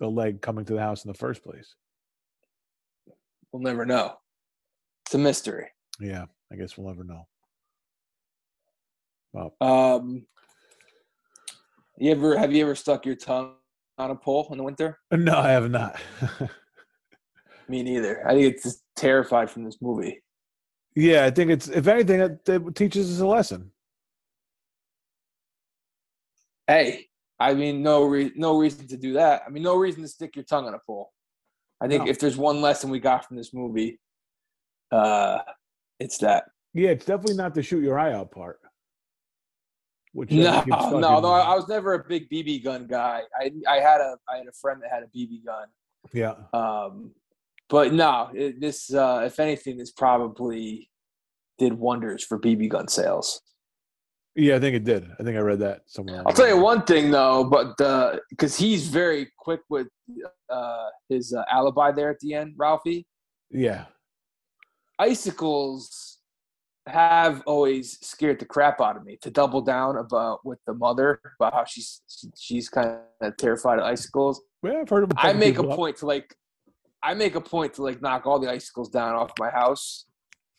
the leg coming to the house in the first place. We'll never know. It's a mystery. Yeah, I guess we'll never know. Well, Um, you ever have you ever stuck your tongue on a pole in the winter? no, I have not. Me neither. I think it's just terrified from this movie. yeah, I think it's if anything, it, it teaches us a lesson. Hey, I mean, no re- no reason to do that. I mean, no reason to stick your tongue on a pole. I think No. if there's one lesson we got from this movie, uh, it's that. Yeah, it's definitely not the shoot your eye out part. Which uh, No, no, no. I was never a big BB gun guy. I I had a I had a friend that had a BB gun. yeah, Um, but no, it, this uh, if anything, this probably did wonders for BB gun sales. yeah, I think it did. I think I read that somewhere. I'll tell you one thing though, but because he's very quick with uh, his uh, alibi there at the end, Ralphie. Yeah, Icicles have always scared the crap out of me. To double down about with the mother about how she's she's kind of terrified of icicles. yeah, I've heard of. I make a point to like, I make a point to like knock all the icicles down off my house.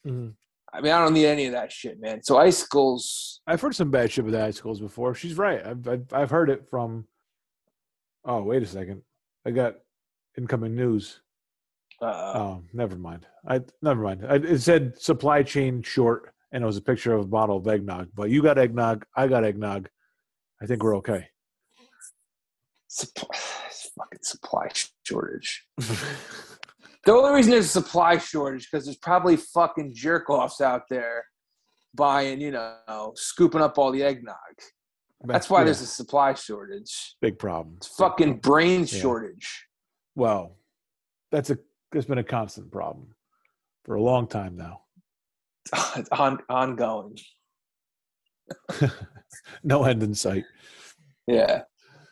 Mhm. I mean, I don't need any of that shit, man. So icicles, I've heard some bad shit with icicles before. She's right. I've, I've I've heard it from. Oh wait a second! I got incoming news. Uh, Oh, never mind. I never mind. I, it said supply chain short, and it was a picture of a bottle of eggnog. But you got eggnog. I got eggnog. I think we're okay. supply, fucking supply shortage. The only reason there's a supply shortage because there's probably fucking jerk offs out there buying, you know, scooping up all the eggnog. That's why Yeah, there's a supply shortage. big problem. It's fucking brain Yeah. shortage. Well, that's a that's been a constant problem for a long time now. It's on, ongoing. no end in sight. Yeah.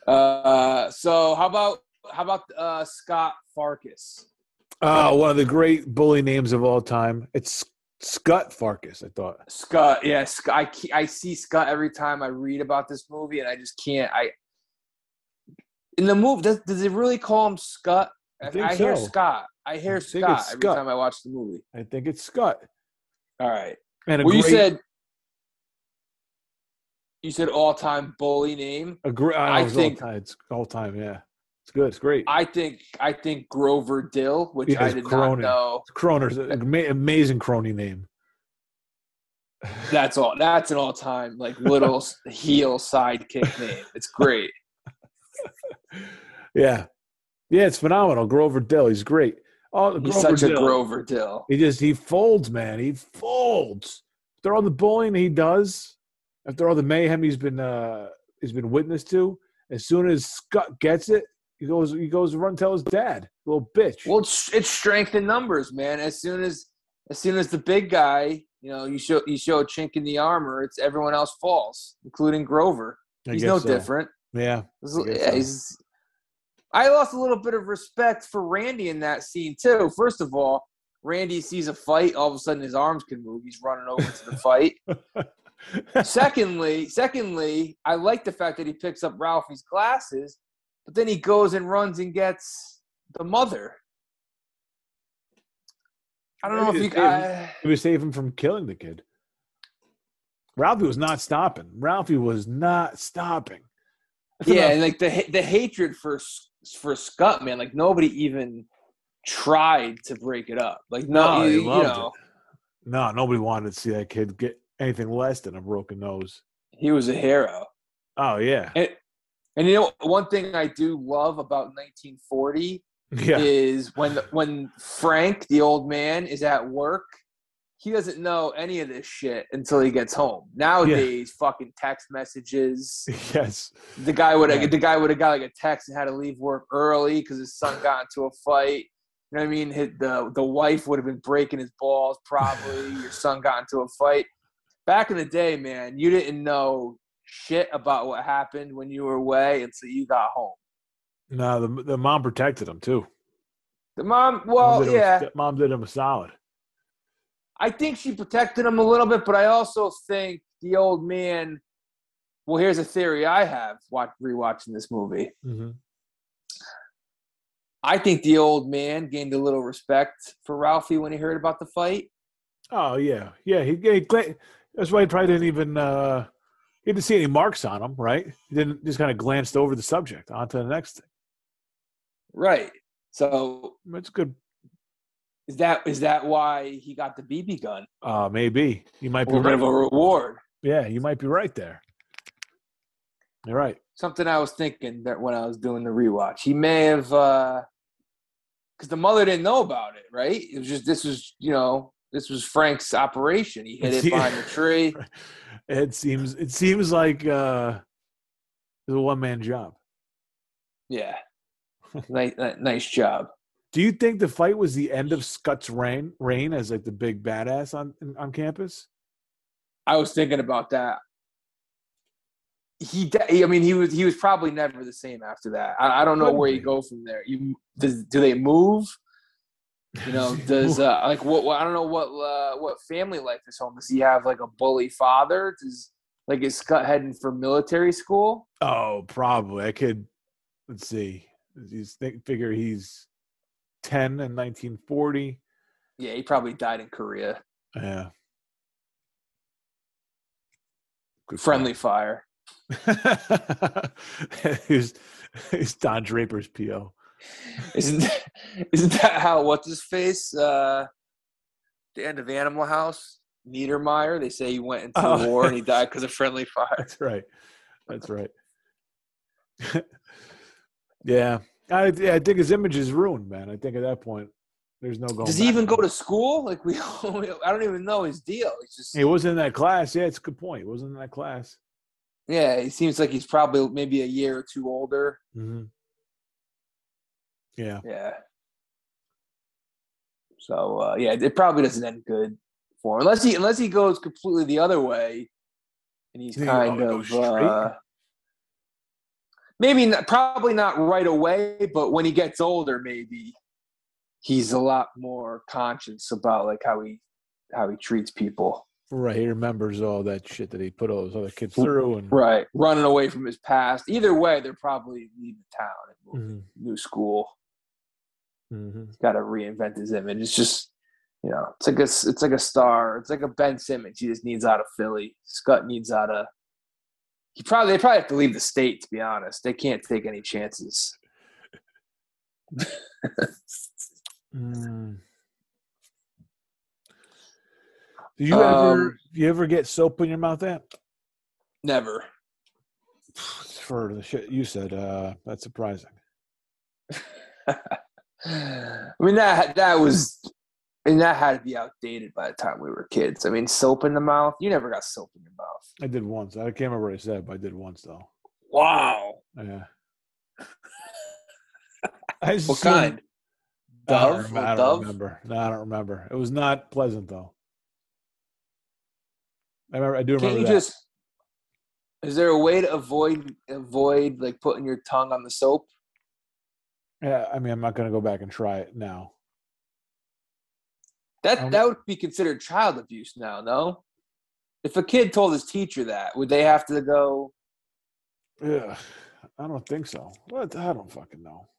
Uh, so how about how about uh, Scott Farkus? Oh, one of the great bully names of all time. It's Scott Farkus. I thought. Scott, yeah, Scott. I, I see Scott every time I read about this movie, and I just can't. I in the movie does, does it really call him Scott? I think hear so. Scott. I hear I think Scott every Scott. time I watch the movie. I think it's Scott. All right. And a Well, you said you said all time bully name. a great. I, I know, it's think- all time. It's all time. Yeah. It's good. It's great. I think I think Grover Dill, which Yeah, I it's did Cronin. not know. Croner's an amazing crony name. That's all. That's an all-time like little heel sidekick name. It's great. Yeah, yeah, it's phenomenal. Grover Dill, he's great. Oh, He's Grover such a Grover Dill. He just he folds, man. He folds. After all the bullying he does, after all the mayhem he's been uh he's been witness to, as soon as Scott gets it, he goes he goes to run tell his dad, little bitch. Well, it's, it's strength in numbers, man. As soon as as soon as the big guy, you know, you show you show a chink in the armor, it's everyone else falls, including Grover. I He's no so. different. Yeah, yeah, so. he's- I lost a little bit of respect for Randy in that scene too. First of all, Randy sees a fight, all of a sudden his arms can move. He's running over to the fight. secondly, secondly, I like the fact that he picks up Ralphie's glasses, but then he goes and runs and gets the mother. I don't know if you. I, He was saving him from killing the kid. Ralphie was not stopping. Ralphie was not stopping. That's yeah, enough. and like the the hatred for for Scott, man, like nobody even tried to break it up. Like no, No, you, you know, No, nobody wanted to see that kid get anything less than a broken nose. he was a hero. Oh yeah, And, and you know, one thing I do love about 1940 yeah. is when when Frank, the old man, is at work. He doesn't know any of this shit until he gets home. Nowadays, fucking text messages. yes. The guy would have Yeah. the guy would have got like a text and had to leave work early because his son got into a fight. You know what I mean? His, the the wife would have been breaking his balls probably. Your son got into a fight. Back in the day, man, you didn't know shit about what happened when you were away until you got home. No, the the mom protected him too. The mom, Mom well, him a- yeah, mom did him a solid. I think she protected him a little bit, but I also think the old man. Well, here's a theory I have watch, rewatching this movie. hmm I think the old man gained a little respect for Ralphie when he heard about the fight. Oh yeah, yeah. He, he that's why he probably didn't even. uh He didn't see any marks on him, right? He didn't just kind of glanced over the subject onto the next thing. Right. So That's good. Is that is that why he got the BB gun? Uh maybe you might be bit right. of a reward. Yeah, you might be right there. You're right. Something I was thinking that when I was doing the rewatch, he may have because the mother didn't know about it. Right. It was just this was you know this was Frank's operation. He hid it behind the tree. It seems it seems like uh it's a one man job. Yeah. nice, nice job. Do you think the fight was the end of Scott's reign reign as like the big badass on on campus? I was thinking about that. He, I mean, he was he was probably never the same after that. I, I don't know where you go from there. You does, do they move? You know, does uh, like what, what? I don't know what uh, what family life is home. Does he have like a bully father? Does like is Scott heading for military school? Oh, probably. I could. Let's see. He's think, figure he's ten in 1940. Yeah, he probably died in Korea. Yeah. Good Friendly fire. call. he's he's Don Draper's PO. Isn't isn't that how what's his face? Uh, the end of Animal House, Neidermeyer. They say he went into Oh. the war and he died because of friendly fire. That's right. That's right. yeah. I, yeah, I think his image is ruined, man. I think at that point, there's no going. Does he even go to school? Like we, I don't even know his deal. He's just He wasn't in that class. Yeah, it's a good point. He wasn't in that class. yeah. He seems like he's probably maybe a year or two older. hmm Yeah. Yeah. So uh, yeah, it probably doesn't end good for him unless he unless he goes completely the other way, and he's kind of straight? uh, maybe not, probably not right away, but when he gets older, maybe he's a lot more conscious about like how he how he treats people. Right. He remembers all that shit that he put all those other kids through, and Right, running away from his past. Either way, they're probably leaving town and moving Mhm. new school. Mhm. He's got to reinvent his image. It's just, you know, it's like a, it's like a star. It's like a Ben Simmons. He just needs out of Philly. Scott needs out of. He probably they probably have to leave the state. To be honest, they can't take any chances. Mm. Do you ever Um, you ever get soap in your mouth? That Never. for the shit you said. Uh, that's surprising. I mean that that was and that had to be outdated by the time we were kids. I mean, soap in the mouth. You never got soap in your mouth. I did once. I can't remember what I said, but I did once though. Wow. Yeah. I just What assumed- kind? I don't, Dove? I don't Dove? remember. No, I don't remember. It was not pleasant though. I remember. I do remember. Can't you that. just? Is there a way to avoid avoid like putting your tongue on the soap? Yeah, I mean, I'm not going to go back and try it now. That Um, that would be considered child abuse now, no? If a kid told his teacher that, would they have to go? Yeah, I don't think so. What? I don't fucking know.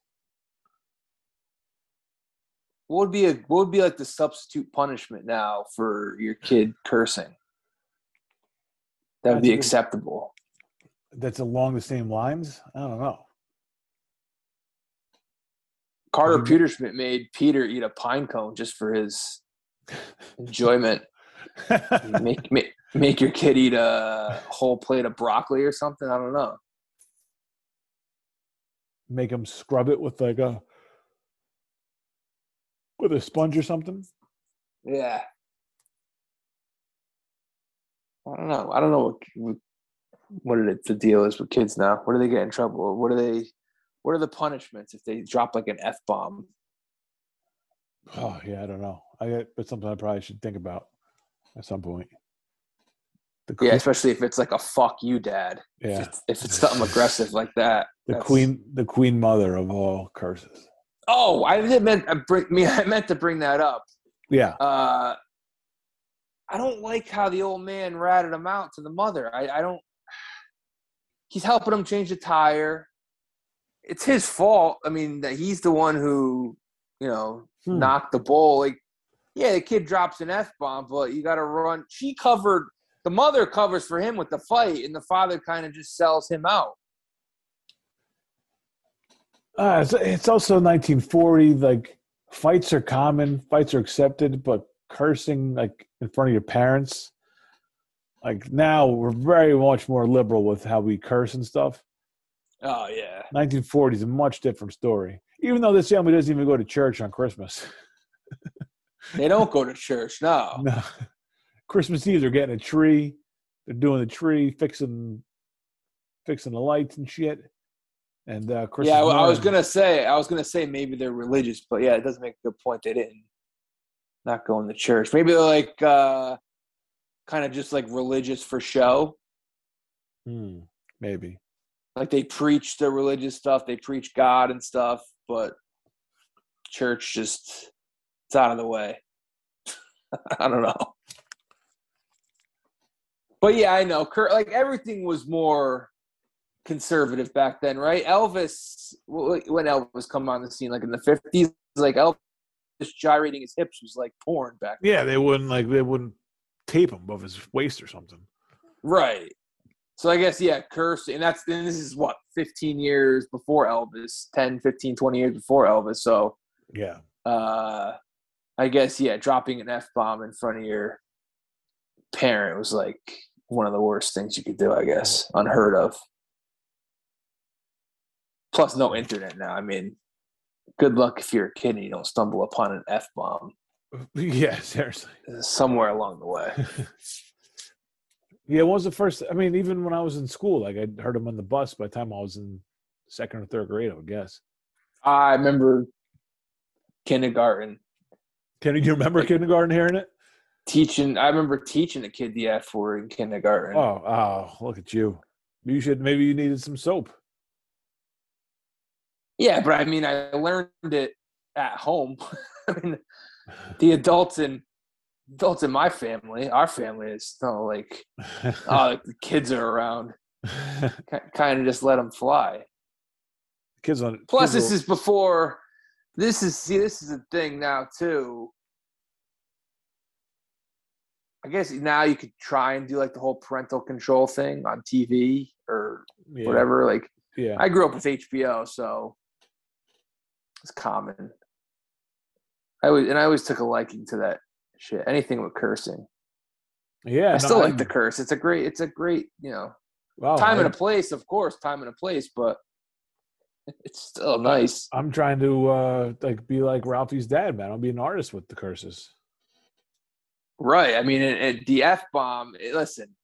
What would be a what would be like the substitute punishment now for your kid cursing? That would be a acceptable. That's along the same lines. I don't know. Carter. Pewterschmidt made Peter eat a pine cone just for his enjoyment. make, make make your kid eat a whole plate of broccoli or something. I don't know. Make them scrub it with like a with a sponge or something. Yeah. I don't know. I don't know what what it, the deal is with kids now. What do they get in trouble? What are they? What are the punishments if they drop like an f bomb? Oh yeah, I don't know. I it's something I probably should think about at some point. The Yeah, queen, especially if it's like a fuck you, dad. If yeah. it's, if it's something aggressive like that. The that's- queen, the queen mother of all curses. Oh, I didn't meant I bring me. I meant to bring that up. Yeah, Uh, I don't like how the old man ratted him out to the mother. I, I don't. He's helping him change the tire. It's his fault. I mean, that he's the one who, you know, Hmm. knocked the bowl. Like, yeah, the kid drops an f bomb, but you got to run. She covered. The mother covers for him with the fight, and the father kind of just sells him out. Uh, it's, it's also 1940. Like fights are common, fights are accepted, but cursing like in front of your parents, like now we're very much more liberal with how we curse and stuff. Oh yeah, 1940 is a much different story. Even though this family doesn't even go to church on Christmas. they don't go to church. No. No. Christmas Eve, they're getting a tree. They're doing the tree, fixing, fixing the lights and shit. And uh, Christmas yeah, well, I was gonna say, I was gonna say maybe they're religious, but yeah, it doesn't make a good point. They didn't not going to church. Maybe they're like uh, kind of just like religious for show. Hmm, maybe. Like they preach the religious stuff, they preach God and stuff, but church just it's out of the way. I don't know. But yeah, I know. Kurt, like everything was more conservative back then, right? Elvis, when Elvis come on the scene, like in the fifties, like Elvis gyrating his hips was like porn back. Yeah, they wouldn't like they wouldn't tape him above his waist or something. Right. So I guess yeah, curse and that's and this is what 15 years before Elvis, 10, 15, 20 years before Elvis. So Yeah. uh I guess yeah, dropping an F bomb in front of your parent was like one of the worst things you could do, I guess. Unheard of. Plus no internet now. I mean, good luck if you're a kid and you don't stumble upon an F bomb Yeah, seriously. somewhere along the way. Yeah, what was the first? I mean, even when I was in school, like I heard him on the bus by the time I was in second or third grade, I would guess. I remember kindergarten Can you remember kindergarten hearing it? teaching i remember teaching a kid the f word in kindergarten Oh, oh, look at you. You should maybe you needed some soap. yeah but i mean i learned it at home i mean the adults in adults in my family our family is no like oh uh, like the kids are around. Kind of just let them fly. Kids on plus kids this will- is before this is see this is a thing now too. I guess now you could try and do like the whole parental control thing on tv or yeah, whatever like Yeah, I grew up with HBO, so It's common. I always and I always took a liking to that shit. Anything with cursing. Yeah, I no, still like I'm- the curse. It's a great. It's a great. You know, wow, time I- and a place. Of course, time and a place, but it's still nice. I'm trying to uh like be like Ralphie's dad, man. I'll be an artist with the curses. Right. I mean, and, and the f bomb. Listen,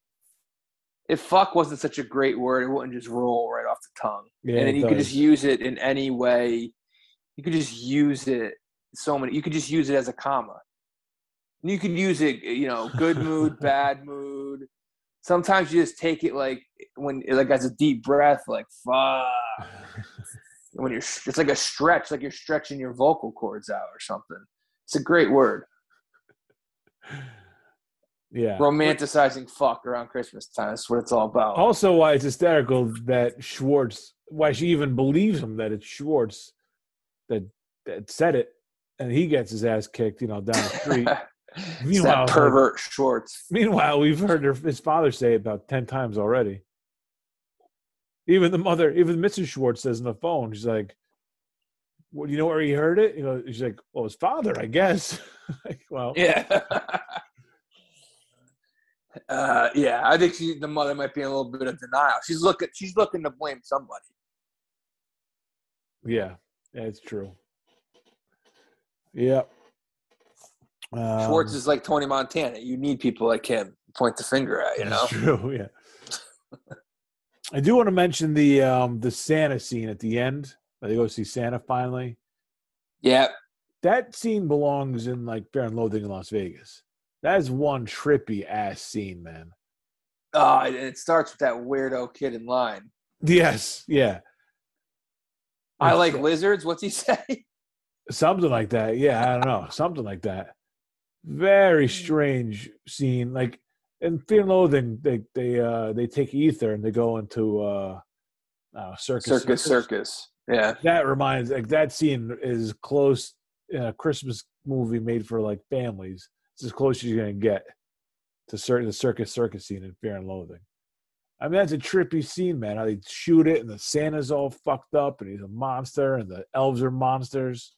if fuck wasn't such a great word, it wouldn't just roll right off the tongue. Yeah, and then it you could just use it in any way. You could just use it so many. You could just use it as a comma. You could use it, you know, good mood, bad mood. Sometimes you just take it like when, like as a deep breath, like fuck. When you're, it's like a stretch, like you're stretching your vocal cords out or something. It's a great word. yeah. Romanticizing fuck around Christmas time. That's what it's all about. Also, why it's hysterical that Schwartz, why she even believes him that it's Schwartz that that said it, and he gets his ass kicked, you know, down the street. Meanwhile, that like- pervert Schwartz. Meanwhile, we've heard her, his father say it about ten times already. Even the mother, even Mrs. Schwartz says on the phone, she's like, "Well, you know where he heard it?" You know, she's like, "Well, his father, I guess." like, well, Yeah. uh, yeah, I think she, the mother might be in a little bit of denial. She's looking. She's looking to blame somebody. yeah, that's it's true. Yeah. Um, Schwartz is like Tony Montana. You need people like him. Point the finger at you know. That's true. Yeah. I do want to mention the um the Santa scene at the end. where They go see Santa finally. Yeah, That scene belongs in like Fear and Loathing in Las Vegas. That is one trippy ass scene, man. uh, and it starts with that weirdo kid in line. Yes, yeah. I like uh, lizards. What's he say? something like that. Yeah, I don't know, something like that. Very strange scene. Like in Fear and Loathing, they they uh they take ether and they go into uh, uh circus Circus, circus. Yeah, that reminds like that scene is close in a Christmas movie made for like families. It's as close as you're gonna get to certain the circus circus scene in Fear and Loathing. I mean that's a trippy scene, man. How they shoot it and the Santa's all fucked up and he's a monster and the elves are monsters.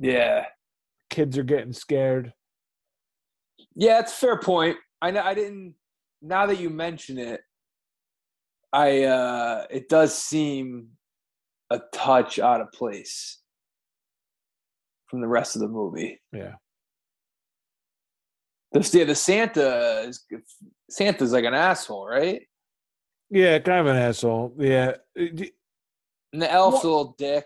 yeah, Kids are getting scared. Yeah. It's a fair point. I know. I didn't. Now that you mention it, I. uh It does seem a touch out of place from the rest of the movie. Yeah. The yeah, the Santa is Santa's like an asshole, right? Yeah, kind of an asshole. Yeah. And the elf's a little dick.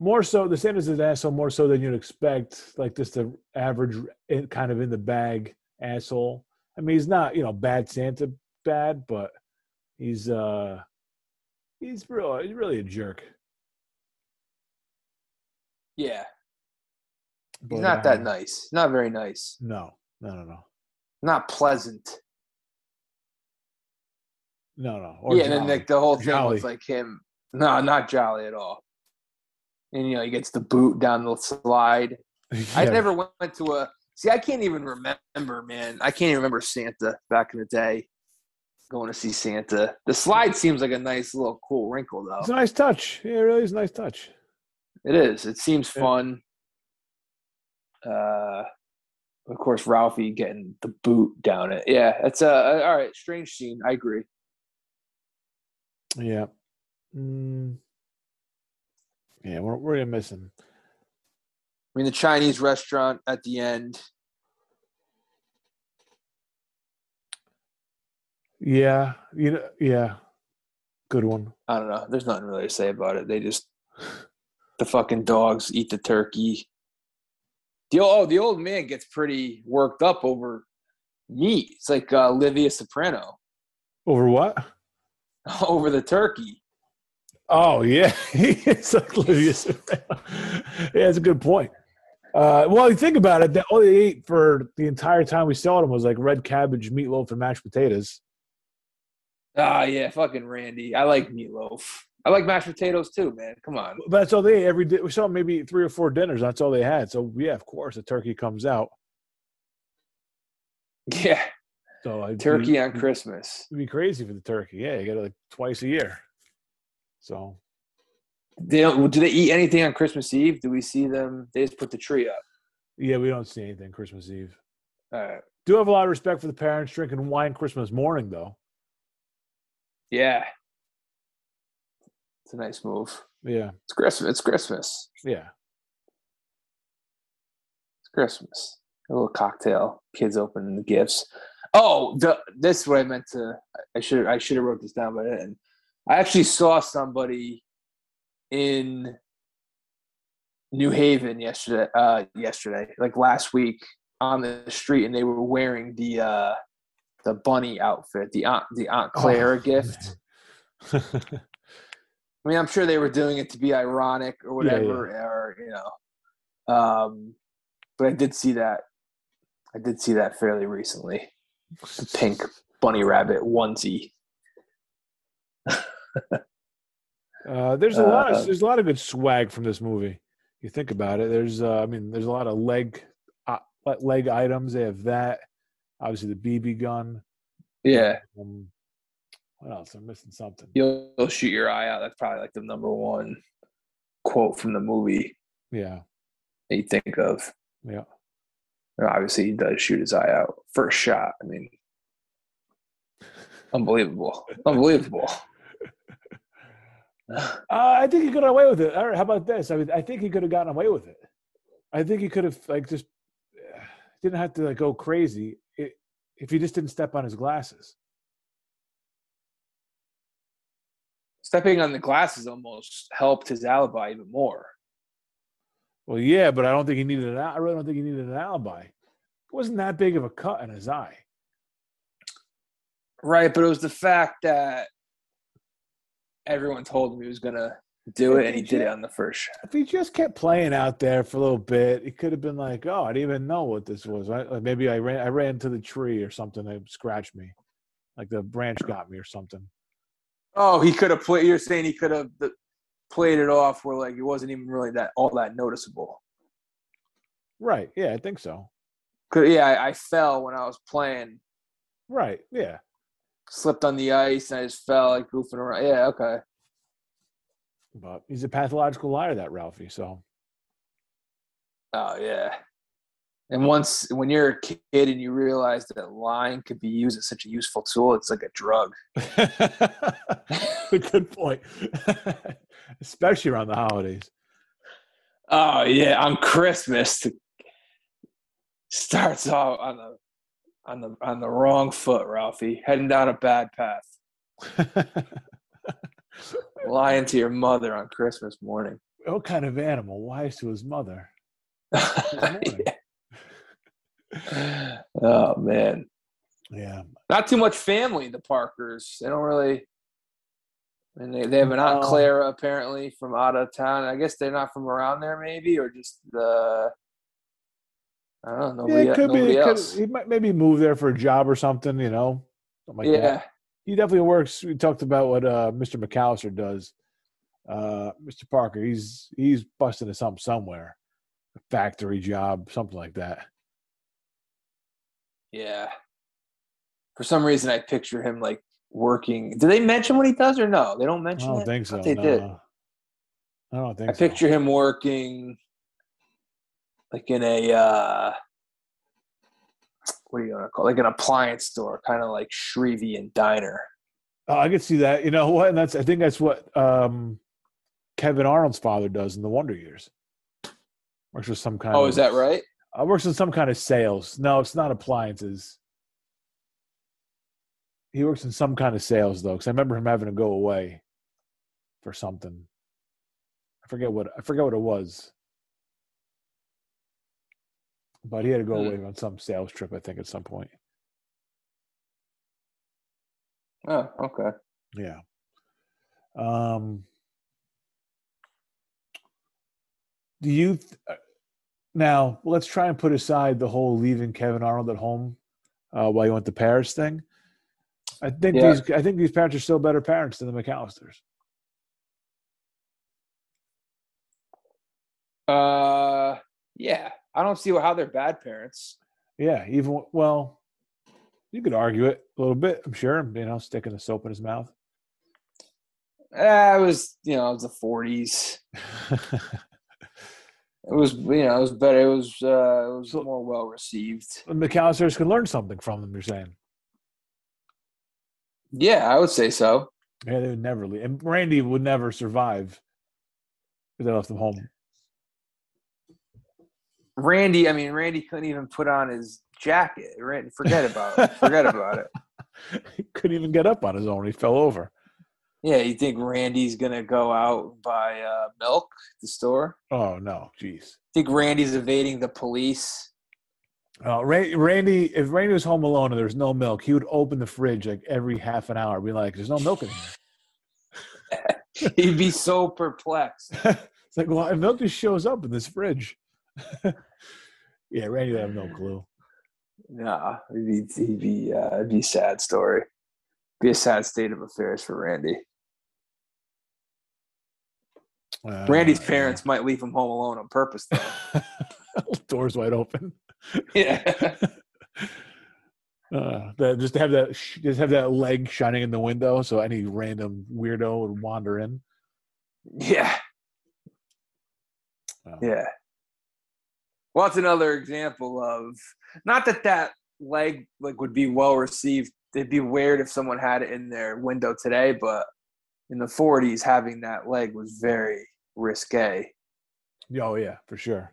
More so, the Santa's an asshole more so than you'd expect. Like just the average, eh, kind of in the bag asshole. I mean, he's not, you know, bad Santa bad, but he's uh he's real he's really a jerk. Yeah, he's But, not that um, nice. Not very nice. No, no, no, no, Not pleasant. no, no. Or yeah, and then like the whole thing Jolly. was like him. No, not jolly at all. And you know, he gets the boot down the slide. I never went to a. See, I can't even remember, man. I can't even remember Santa back in the day. Going to see Santa. The slide seems like a nice little cool wrinkle, though. It's a nice touch. Yeah, it really is a nice touch. It is. It seems Yeah. fun. Uh, of course, Ralphie getting the boot down it. Yeah, it's a all right. Strange scene. I agree. Yeah. Mm. Yeah, we're we're missing. I mean, the Chinese restaurant at the end. Yeah, you know, yeah. Good one. I don't know. There's nothing really to say about it. They just the fucking dogs eat the turkey. The oh, the old man gets pretty worked up over meat. It's like uh, Livia Soprano Over what? over the turkey. Oh yeah, it's like Olivia Soprano. yeah, that's a good point. Uh, well, you think about it. The, all they ate for the entire time we saw them was like red cabbage, meatloaf, and mashed potatoes. Ah, yeah, fucking Randy. I like meatloaf. I like mashed potatoes too, man. Come on. But that's all they ate every day. We saw maybe three or four dinners. That's all they had. So yeah, of course, the turkey comes out. Yeah, So I'd turkey be, on Christmas. It'd be crazy for the turkey. Yeah, you get it like twice a year. So They don't. Do they eat anything on Christmas Eve? Do we see them? They just put the tree up. Yeah, we don't see anything Christmas Eve. All right. Do have a lot of respect for the parents drinking wine Christmas morning, though. Yeah. It's a nice move. Yeah, It's Christmas. It's Christmas. yeah. It's Christmas. A little cocktail. Kids opening the gifts. Oh, the, this is what I meant to. I should. I should have wrote this down, but I didn't. I actually saw somebody in New Haven yesterday. Uh, yesterday, like last week, on the street, and they were wearing the uh, the bunny outfit, the aunt, the Aunt Clara Oh, gift. I mean, I'm sure they were doing it to be ironic or Yeah, whatever, or you know. Um, but I did see that. I did see that fairly recently. The pink bunny rabbit onesie. Uh, there's a lot Uh, of there's a lot of good swag from this movie. You think about it. There's uh, I mean, there's a lot of leg uh, leg items. They have that. Obviously, the BB gun. Yeah, Um, what else? I'm missing something. you'll, you'll shoot your eye out. That's probably like the number one quote from the movie Yeah, that you think of. yeah. And obviously, he does shoot his eye out first shot. I mean, unbelievable, unbelievable. Uh, I think he could have away with it. All right, how about this? I mean, I think he could have gotten away with it. I think he could have like just didn't have to like go crazy if he just didn't step on his glasses. Stepping on the glasses almost helped his alibi even more. Well, yeah, but I don't think he needed an. I really don't think he needed an alibi. It wasn't that big of a cut in his eye. Right, but it was the fact that everyone told him he was gonna do it, and he did it on the first shot. If he just kept playing out there for a little bit, he could have been like, "Oh, I didn't even know what this was. I, like maybe I ran, I ran into the tree or something that scratched me, like the branch got me or something." Oh, he could have played. You're saying he could have the, played it off where like it wasn't even really that all that noticeable. Right? Yeah, I think so. Cause yeah, I, I fell when I was playing, Right? Yeah. Slipped on the ice, and I just fell like goofing around. Yeah, okay. But he's a pathological liar, that Ralphie. So Oh yeah. And once when you're a kid and you realize that lying could be used as such a useful tool, it's like a drug. a good point, especially around the holidays. Oh yeah, on Christmas starts off on the on the on the wrong foot, Ralphie, heading down a bad path. Lying to your mother on Christmas morning. what kind of animal lies to his mother? oh man, Yeah. not too much family. The Parkers, they don't really. And they, they have an Aunt. Clara apparently from out of town. I guess they're not from around there, maybe, or just the. I don't know. Yeah, it could be. It could, he might maybe move there for a job or something, you know, something like yeah. that. He definitely works. We talked about what uh, Mr. McAllister does. Uh, Mr. Parker, he's he's busting into something somewhere, a factory job, something like that. Yeah. For some reason, I picture him like working. Do they mention what he does or no? They don't mention. I don't it. think I so. thought They did. I don't think I so. picture him working like in a uh what do you want to call it? like an appliance store, kind of like Shrevean Diner. Oh, I could see that. You know what? And that's I think that's what um, Kevin Arnold's father does in the Wonder Years. Works with some kind. Oh, of, is that right? Uh, works in some kind of sales. No, it's not appliances. He works in some kind of sales though, because I remember him having to go away for something. I forget what I forget what it was, but he had to go Hmm. away on some sales trip. I think at some point. Oh, okay. Yeah. Um. Do you th- uh, now? Let's try and put aside the whole leaving Kevin Arnold at home uh, while you went to Paris thing. I think Yeah. these. I think these parents are still better parents than the McAllisters. Uh, yeah. I don't see how they're bad parents. Yeah. Even well, you could argue it a little bit. I'm sure. You know, sticking the soap in his mouth. Eh, it was you know it was the forties. It was you know it was better. It was uh, it was So- more well received. McAllister's could learn something from them. You're saying? Yeah, I would say so. Yeah, they would never leave. And Randy would never survive if they left them home. Randy, I mean Randy couldn't even put on his jacket. Randy, forget about it. Forget about it. he couldn't even get up on his own. He fell over. Yeah, you think Randy's gonna go out and buy uh, milk at the store? Oh no, jeez. think Randy's evading the police. Uh, Ran- Randy, if Randy was home alone and there was no milk, he would open the fridge like every half an hour, be like, "There's no milk in here." He'd be so perplexed. it's like, well, milk just shows up in this fridge. yeah, Randy would have no clue. Nah, he'd be, he'd be, uh, it'd be a sad story. Be a sad state of affairs for Randy. Uh, Randy's parents might leave him home alone on purpose, though. doors wide open. yeah, Uh, that, just have that, just have that leg shining in the window, so any random weirdo would wander in. yeah, Oh. yeah. Well, that's another example of not that that leg like would be well received. It'd be weird if someone had it in their window today, but in the '40s, having that leg was very risque. Oh yeah, for sure.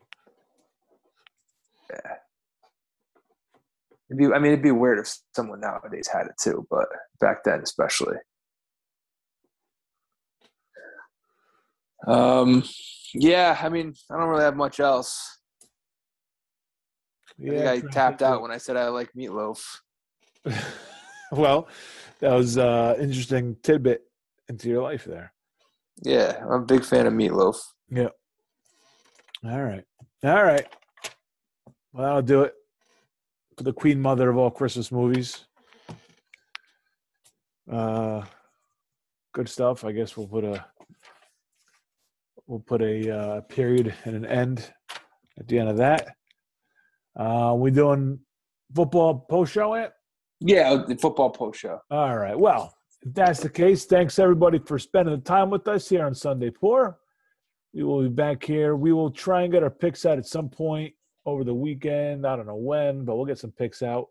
It'd be, I mean, it'd be weird if someone nowadays had it too, but back then, especially. Um, yeah, I mean, I don't really have much else. I think I tapped out when I said I like meatloaf. well, that was uh interesting tidbit into your life there. Yeah, I'm a big fan of meatloaf. Yeah. All right. All right. Well, that'll do it for the queen mother of all Christmas movies. Uh, good stuff. I guess we'll put a we'll put a uh, period and an end at the end of that. Uh, we doing football post show yet? Yeah, the football post show. All right. Well, if that's the case, thanks everybody for spending the time with us here on Sunday Poor. We will be back here. We will try and get our picks out at some point over the weekend. I don't know when, but we'll get some picks out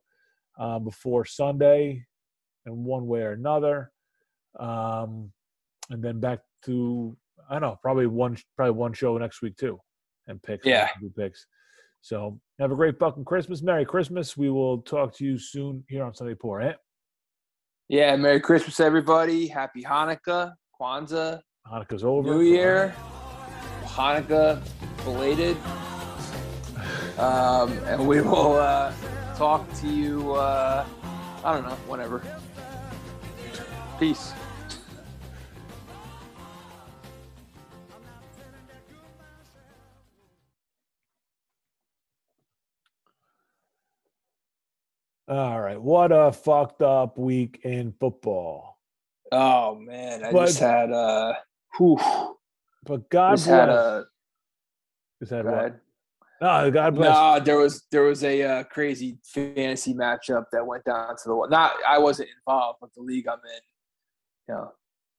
uh, before Sunday in one way or another. Um, and then back to I don't know, probably one probably one show next week too, and picks. Yeah. picks. So have a great fucking Christmas, Merry Christmas. We will talk to you soon here on Sunday Poor. Eh? Yeah, Merry Christmas, everybody. Happy Hanukkah, Kwanzaa, Hanukkah's over. New Year, Hanukkah, belated. Um, and we will uh, talk to you, uh, I don't know, whenever. Peace. All right. What a fucked up week in football. Oh, man. I But- just had, uh, whew, But God just had a, Is that what? No, God bless. No, there was there was a uh, crazy fantasy matchup that went down to the not. I wasn't involved, but the league I'm in, you know,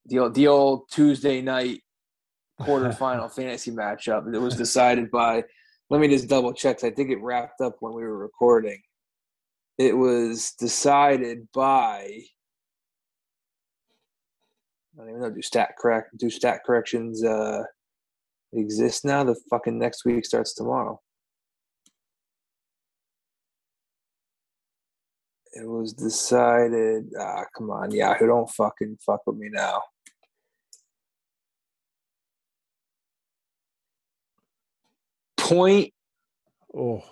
the old, the old Tuesday night quarterfinal fantasy matchup. It was decided by. Let me just double check. I think it wrapped up when we were recording. It was decided by. I don't even know. Do stat correct? Do stat corrections uh, exist now? The fucking next week starts tomorrow. It was decided. Ah, come on, Yahoo! Don't fucking fuck with me now. Point. Oh.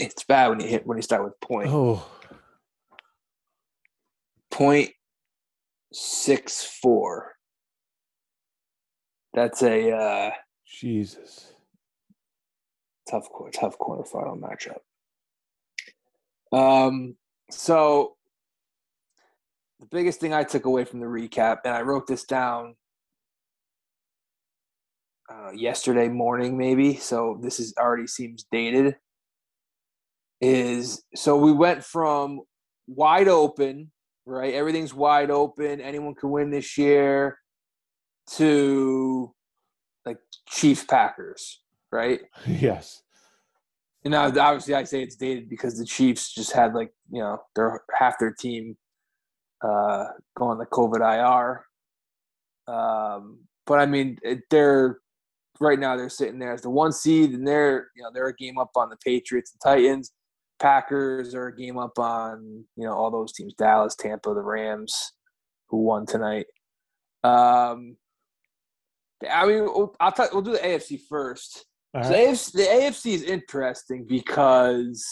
It's bad when you hit when you start with point. Oh. Point six four. That's a uh, Jesus. tough, tough quarterfinal matchup. Um, so the biggest thing I took away from the recap, and I wrote this down uh, yesterday morning, maybe. So this is already seems dated. Is so we went from wide open right? Everything's wide open. Anyone can win this year. To like Chiefs Packers, right? Yes. And now, obviously, I say it's dated because the Chiefs just had like you know their half their team uh, go on the COVID IR. Um, but I mean, it, they're right now they're sitting there as the one seed, and they're you know they're a game up on the Patriots and Titans. Packers are a game up on you know all those teams: Dallas, Tampa, the Rams, who won tonight. Um, I mean, I'll talk, we'll do the AFC first. All So the, AFC, the AFC is interesting because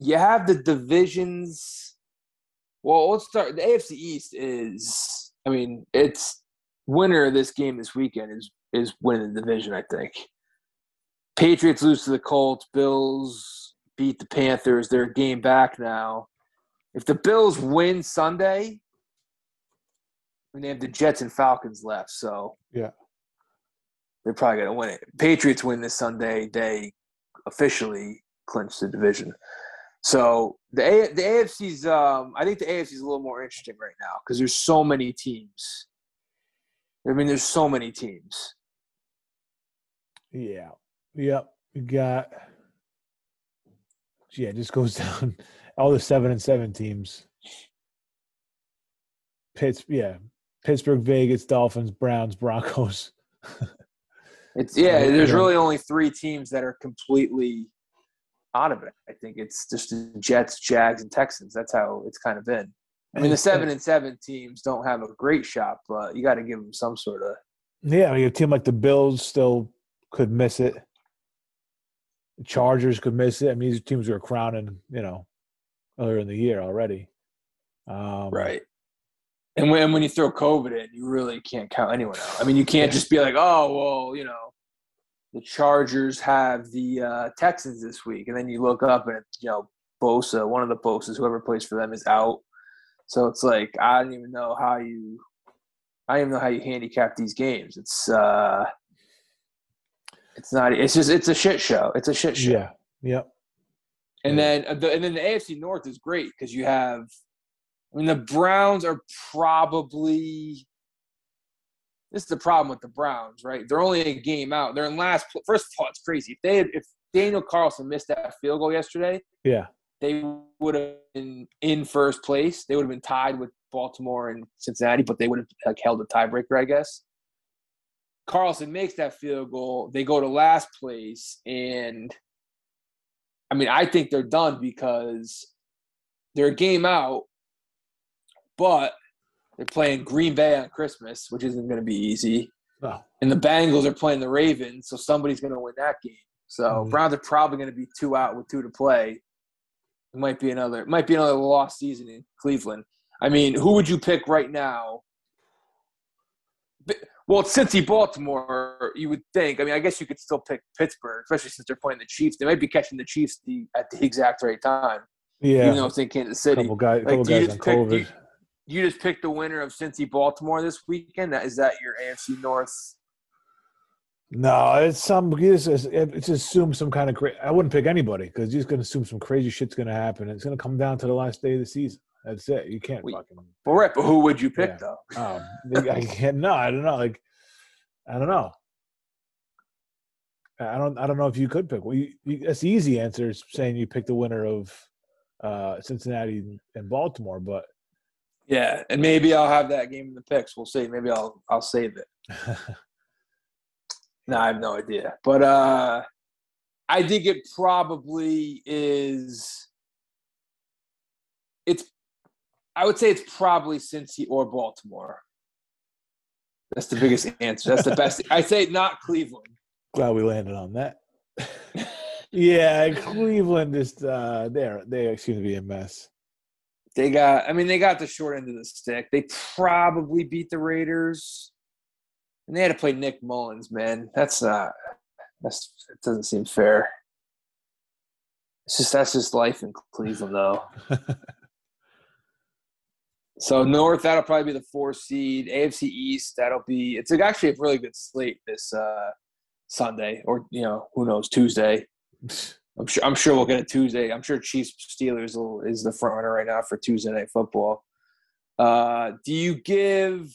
you have the divisions. Well, let's start. The AFC East is, I mean, it's winner of this game this weekend is is winning the division. I think. Patriots lose to the Colts. Bills beat the Panthers. They're a game back now. If the Bills win Sunday, I mean, they have the Jets and Falcons left, so Yeah. they're probably going to win it. Patriots win this Sunday, they officially clinch the division. So the A- the AFC's, um, I think the AFC's a little more interesting right now because there's so many teams. I mean, there's so many teams. Yeah. Yep. We got. Yeah, it just goes down all the seven and seven teams. Pitts, yeah, Pittsburgh, Vegas, Dolphins, Browns, Broncos. It's yeah. There's really only three teams that are completely out of it. I think it's just the Jets, Jags, and Texans. That's how it's kind of been. I mean, the seven and seven teams don't have a great shot, but you got to give them some sort of Yeah, I mean, a team like the Bills still could miss it. The Chargers could miss it. I mean, these teams were crowning, you know, earlier in the year already. Um, right. And when when you throw COVID in, you really can't count anyone out. I mean, you can't just be like, oh well, you know, the Chargers have the uh, Texans this week, and then you look up and you know Bosa, one of the Bosas, whoever plays for them, is out. So it's like I don't even know how you, I don't even know how you handicap these games. It's uh, it's not. It's just it's a shit show. It's a shit show. Yeah. Yep. And then uh, the, and then the AFC North is great because you have, I mean, the Browns are probably. This is the problem with the Browns, right? They're only a game out. They're in last. First of all, it's crazy. If they had, if Daniel Carlson missed that field goal yesterday, Yeah. they would have been in first place. They would have been tied with Baltimore and Cincinnati, but they would have like held a tiebreaker, I guess. Carlson makes that field goal. They go to last place, and I mean, I think they're done because they're a game out, but they're playing Green Bay on Christmas, which isn't going to be easy. Oh, And the Bengals are playing the Ravens, so somebody's going to win that game. So Mhm. Browns are probably going to be two out with two to play. It might be another it might be another lost season in Cleveland. I mean, who would you pick right now? Well, it's Cincy Baltimore, you would think. I mean, I guess you could still pick Pittsburgh, especially since they're playing the Chiefs. They might be catching the Chiefs the, at the exact right time, yeah. even though it's in Kansas City. couple guys, Like, couple you guys just on pick- COVID. you- You just picked the winner of Cincy Baltimore this weekend. Is that your AFC North? No, it's some. It's, it's, assume some kind of. Cra- I wouldn't pick anybody because you're just gonna assume some crazy shit's gonna happen. It's gonna come down to the last day of the season. That's it. You can't Wait. fucking. Well, right, but who would you pick Yeah. though? Um, I can't. No, I don't know. Like, I don't know. I don't. I don't know if you could pick. Well, you, you, that's the easy answer is saying you pick the winner of uh, Cincinnati and Baltimore. But Yeah, and maybe I'll have that game in the picks. We'll see. Maybe I'll I'll save it. No, I have no idea. But uh I think it probably is it's I would say it's probably Cincy or Baltimore. That's the biggest answer. That's the best. I say not Cleveland. glad we landed on that. yeah, Cleveland is. Uh, they're they seem to be a mess. They got I mean they got the short end of the stick. They probably beat the Raiders. And they had to play Nick Mullens, man. That's not that's it doesn't seem fair. It's just that's just life in Cleveland though. So North, that'll probably be the four seed. AFC East, that'll be it's actually a really good slate this uh Sunday or you know, who knows, Tuesday. I'm sure. I'm sure we'll get a Tuesday. I'm sure Chiefs Steelers will, is the front runner right now for Tuesday night football. Uh, do you give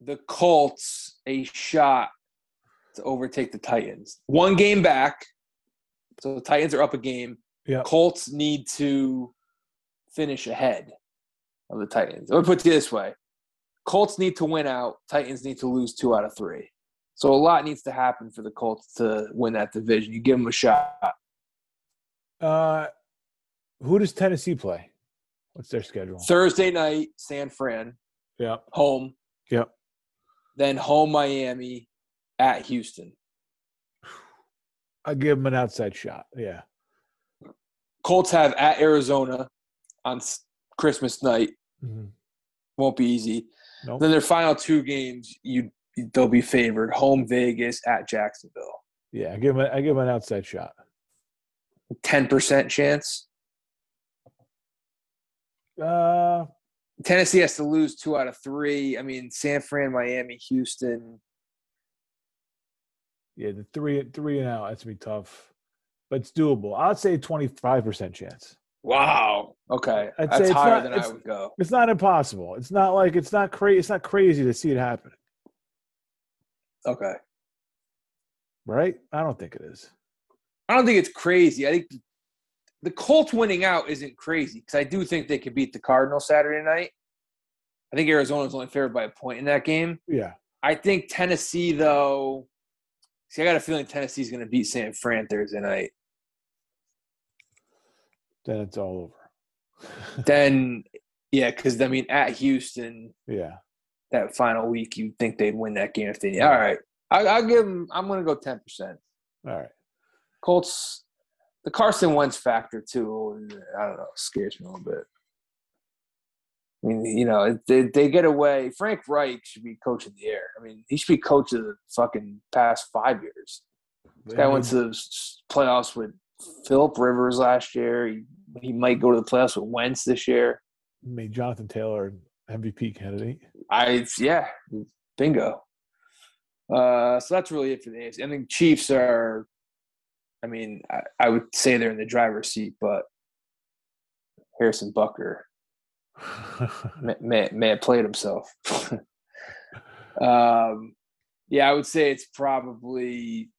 the Colts a shot to overtake the Titans? One game back, so the Titans are up a game. Yeah. Colts need to finish ahead of the Titans. Let me put it this way: Colts need to win out. Titans need to lose two out of three. So a lot needs to happen for the Colts to win that division. You give them a shot. Uh, who does Tennessee play? What's their schedule? Thursday night, San Fran, Yeah. home. Yep. Then home Miami, at Houston. I give them an outside shot. Yeah. Colts have at Arizona on Christmas night. hmm Won't be easy. Nope. Then their final two games, you they'll be favored. Home Vegas at Jacksonville. Yeah. I give them. A, I give them an outside shot. Ten percent chance. Uh, Tennessee has to lose two out of three. I mean, San Fran, Miami, Houston. yeah. The three three and out. That's gonna be tough, but it's doable. I'd say twenty five percent chance. Wow. Okay, I'd that's it's higher not- than I would go. It's not impossible. It's not like it's not crazy. It's not crazy to see it happen, Okay. right? I don't think it is. I don't think it's crazy. I think the Colts winning out isn't crazy because I do think they could beat the Cardinals Saturday night. I think Arizona's only favored by a point in that game. Yeah. I think Tennessee, though. See, I got a feeling Tennessee's going to beat San Fran Thursday night. Then it's all over. Then, yeah, because I mean, at Houston, yeah. that final week, you'd think they'd win that game if they. All right, I, I'll give them. I'm going to go ten percent. All right. Colts, the Carson Wentz factor too. I don't know, scares me a little bit. I mean, you know, they, they get away. Frank Reich should be coach of the air. I mean, he should be coach of the fucking past five years. This guy went to the playoffs with Philip Rivers last year. He, he might go to the playoffs with Wentz this year. made Jonathan Taylor MVP candidate. I yeah, bingo. Uh, so that's really it for the AFC. I think Chiefs are. I mean, I, I would say they're in the driver's seat, but Harrison Butker may, may, may have played himself. um, yeah, I would say it's probably.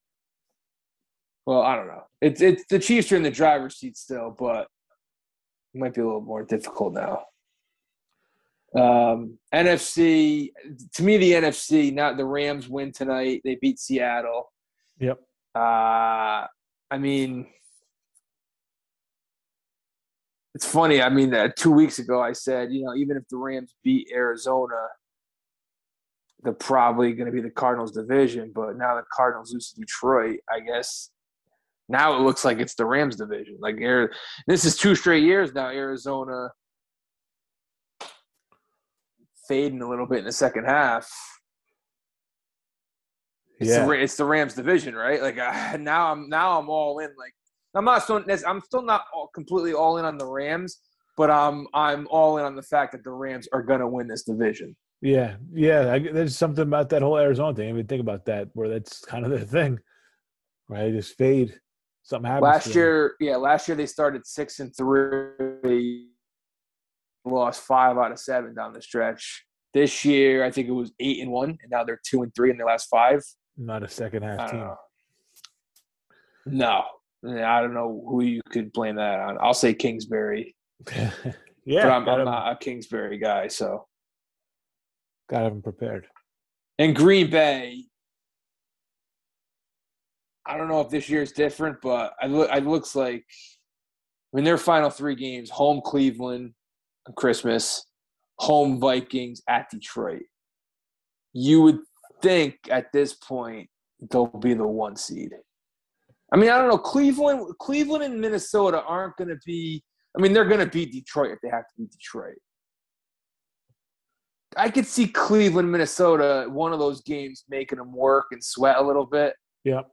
Well, I don't know. It's it's the Chiefs are in the driver's seat still, but it might be a little more difficult now. Um, NFC to me, the NFC. Not the Rams win tonight. They beat Seattle. yep. Uh, I mean, it's funny. I mean, uh, two weeks ago, I said, you know, even if the Rams beat Arizona, they're probably going to be the Cardinals' division. But now the Cardinals lose to Detroit, I guess. Now it looks like it's the Rams' division. Like, this is two straight years now. Arizona fading a little bit in the second half. It's, Yeah. the, it's the Rams division, right? Like uh, now, I'm now I'm all in. Like I'm not so I'm still not all, completely all in on the Rams, but I'm I'm all in on the fact that the Rams are gonna win this division. Yeah. Yeah. I, there's something about that whole Arizona thing. I didn't think about that, where that's kind of the thing. Right. They just fade. Something happens. Last year, yeah, last year they started six and three, lost five out of seven down the stretch. This year, I think it was eight and one, and now they're two and three in their last five. Not a second half team. know. No, I don't know who you could blame that on. I'll say Kingsbury, yeah. but I'm, I'm not a Kingsbury guy. So, got him prepared. and Green Bay, I don't know if this year is different, but. It looks like I mean their final three games: home Cleveland on Christmas, home Vikings at Detroit. You would think at this point they'll be the one seed. I mean, I don't know. Cleveland, Cleveland and Minnesota aren't going to be. I mean, they're going to beat Detroit if they have to beat Detroit. I could see Cleveland, Minnesota, one of those games making them work and sweat a little bit. Yep.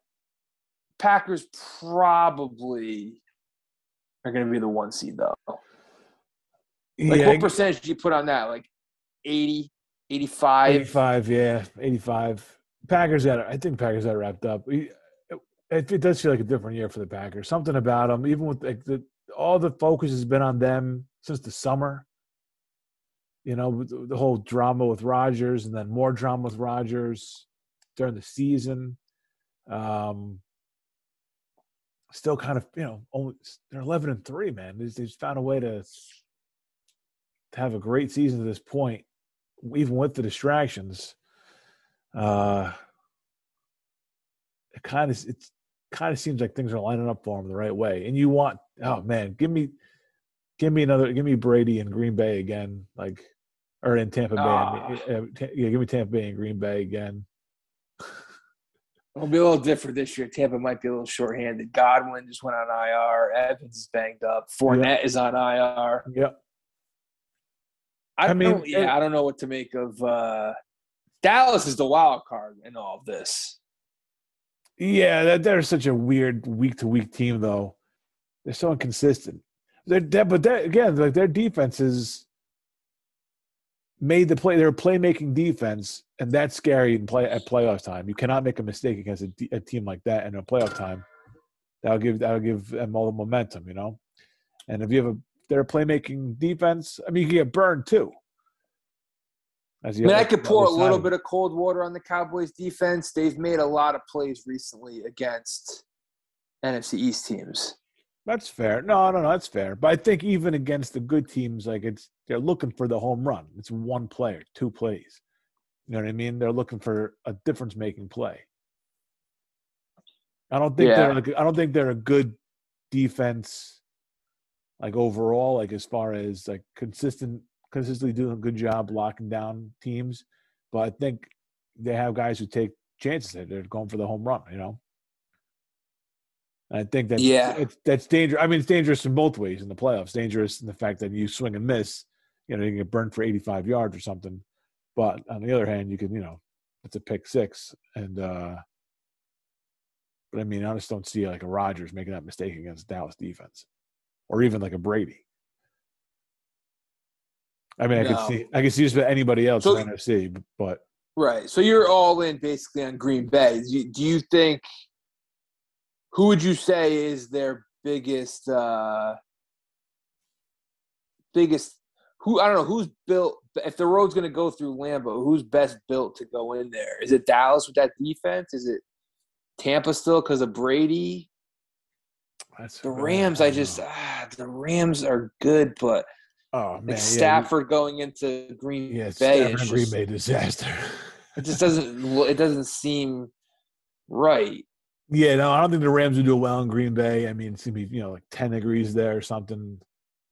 Packers probably are going to be the one seed though. Like yeah, what percentage do you put on that? Like 80, 85? 85, yeah, 85. Packers got it. I think Packers got it wrapped up. We- it, it does feel like a different year for the Packers. Something about them, even with like the all the focus has been on them since the summer. You know, the, the whole drama with Rodgers, and then more drama with Rodgers during the season. Um, still kind of, you know, only they're eleven and three, man. They, they've found a way to to have a great season to this point, even with the distractions. Uh, it kind of it's kind of seems like things are lining up for them the right way. And you want, oh man, give me, give me another, give me Brady in Green Bay again, like, or in Tampa Bay. Oh. Yeah, give me Tampa Bay and Green Bay again. It'll be a little different this year. Tampa might be a little shorthanded. Godwin just went on IR. Evans is banged up. Fournette is on IR. Yep. I, I mean, yeah, it, I don't know what to make of. uh Dallas is the wild card in all of this. Yeah, they're such a weird week to week team, though. They're so inconsistent. They're, they're but they're, again, like their defense is made the play. They're a playmaking defense, and that's scary in play at playoff time. You cannot make a mistake against a, a team like that in a playoff time. That'll give that'll give them all the momentum, you know. And if you have a they're a playmaking defense, I mean, you can get burned too. I mean, I could pour a little bit of cold water on the Cowboys defense. They've made a lot of plays recently against NFC East teams. That's fair. No, no, no, that's fair. But I think even against the good teams, like it's they're looking for the home run. It's one player, two plays. You know what I mean? They're looking for a difference making play. I don't think yeah. they're like, I don't think they're a good defense like overall, like as far as like consistent consistently doing a good job locking down teams, but I think they have guys who take chances. That they're going for the home run, you know. I think that yeah, it's, that's dangerous. I mean, it's dangerous in both ways in the playoffs. Dangerous in the fact that you swing and miss, you know, you can get burned for 85 yards or something. But on the other hand, you can, you know, it's a pick six, and uh but I mean, I just don't see like a Rodgers making that mistake against Dallas defense, or even like a Brady. I mean, I no. could see I could see just about anybody else so, in NFC, but right. So you're all in basically on Green Bay. Do you, do you think who would you say is their biggest uh biggest who I don't know who's built if the road's going to go through Lambeau, who's best built to go in there? Is it Dallas with that defense? Is it Tampa still because of Brady? That's the Rams. I, I just ah, the Rams are good, but Oh man, like Stafford yeah. going into Green yeah, Bay. Stafford Green Bay disaster. it just doesn't. It doesn't seem right. Yeah, no, I don't think the Rams would do well in Green Bay. I mean, it's gonna be you know like ten degrees there or something.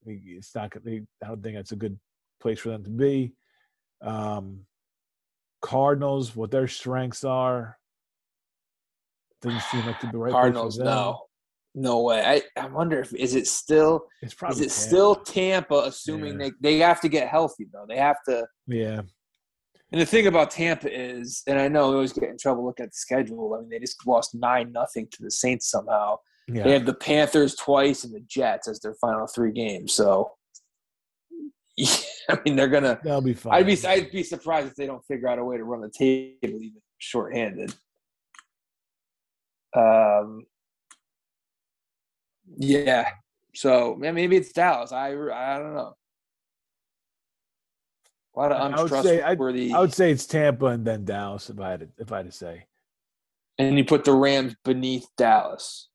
It's not. I don't think that's a good place for them to be. Um, Cardinals, what their strengths are, doesn't seem like the right Cardinals. No, no way. I, I wonder if is it still it's probably is it Tampa. still Tampa? Assuming yeah. they they have to get healthy though. They have to. Yeah. And the thing about Tampa is, and I know they always get in trouble looking at the schedule. I mean, they just lost nine nothing to the Saints somehow. Yeah. They have the Panthers twice and the Jets as their final three games. So, yeah, I mean, they're gonna. They'll be fine. I'd be I'd be surprised if they don't figure out a way to run the table even shorthanded. Um, yeah. So maybe it's Dallas. I I don't know. A lot of untrustworthy. I would, say, I would say it's Tampa and then Dallas if I had to, if I had to say. And you put the Rams beneath Dallas.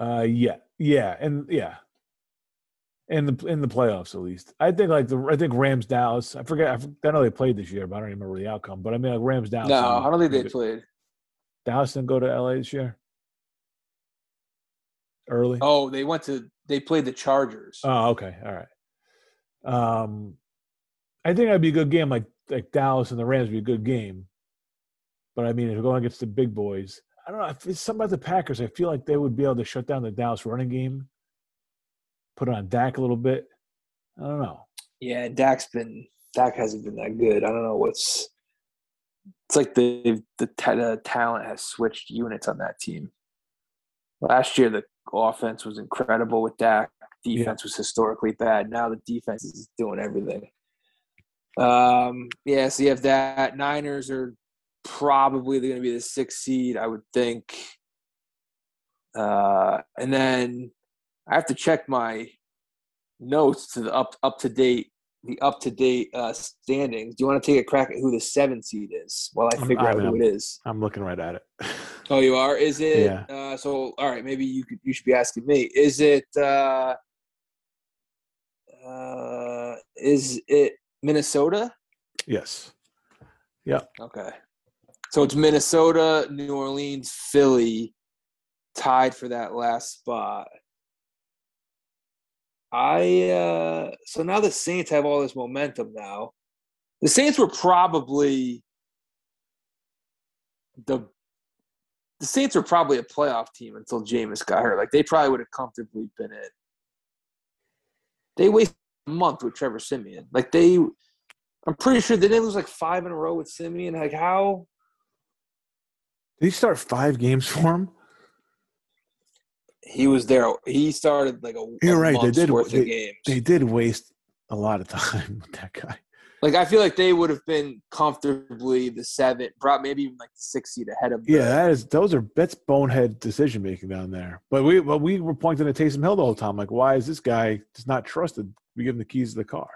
Uh, yeah, yeah, and yeah, in the in the playoffs at least. I think like the I think Rams Dallas. I forget. I, I know they played this year, but I don't even remember the outcome. But I mean, like Rams Dallas. No, I don't think they played. Dallas didn't go to LA this year early? Oh, they went to they played the Chargers. Oh, okay, all right. Um, I think that'd be a good game. Like like Dallas and the Rams would be a good game. But I mean, if we're going against the big boys, I don't know. It's something about the Packers, I feel like they would be able to shut down the Dallas running game, put on Dak a little bit. I don't know. Yeah, Dak's been Dak hasn't been that good. I don't know what's. It's like the the, the talent has switched units on that team. Last year, the offense was incredible with Dak. Defense yeah. was historically bad. Now the defense is doing everything. Um, yeah, so you have that. Niners are probably going to be the sixth seed, I would think. Uh, and then I have to check my notes to the up up to date the up to date uh, standings. Do you want to take a crack at who the seventh seed is while I figure I out who it is? I'm looking right at it. Oh, you are. Is it? Yeah. Uh, so all right, maybe you could, you should be asking me. Is it? Uh, uh, is it Minnesota? yes. Yeah. Okay. So it's Minnesota, New Orleans, Philly tied for that last spot. I uh so now the Saints have all this momentum now. The Saints were probably the the Saints were probably a playoff team until Jameis got hurt. Like they probably would have comfortably been it. They wasted a month with Trevor Siemian. Like they I'm pretty sure they didn't lose like five in a row with Siemian. Like how Did he start five games for him? he was there. He started like a, You're a right, they did- they-. They did waste a lot of time with that guy. Like I feel like they would have been comfortably the seventh, brought maybe even like the sixth seed ahead of. The, Yeah, that is those are that's bonehead decision making down there. But we but we were pointing at Taysom Hill the whole time. Like, why is this guy just not trusted? We give him the keys to the car.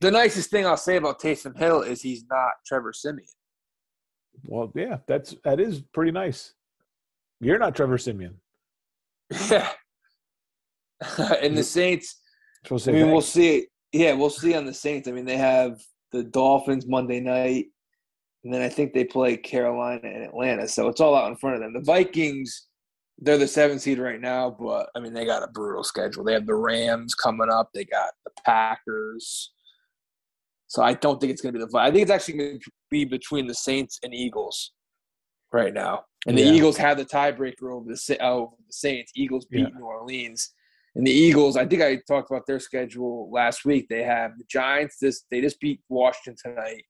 The nicest thing I'll say about Taysom Hill is he's not Trevor Siemian. Well, yeah, that's that is pretty nice. You're not Trevor Siemian. Yeah. and the Saints, I mean, we'll see. Yeah, we'll see on the Saints. I mean, they have the Dolphins Monday night, and then I think they play Carolina and Atlanta. So it's all out in front of them. The Vikings, they're the seventh seed right now, but I mean, they got a brutal schedule. They have the Rams coming up. They got the Packers. So I don't think it's going to be the. I think it's actually going to be between the Saints and Eagles right now. And the Yeah. Eagles have the tiebreaker over the over the Saints. Eagles beat Yeah. New Orleans. And the Eagles, I think I talked about their schedule last week. They have the Giants. This they just beat Washington tonight,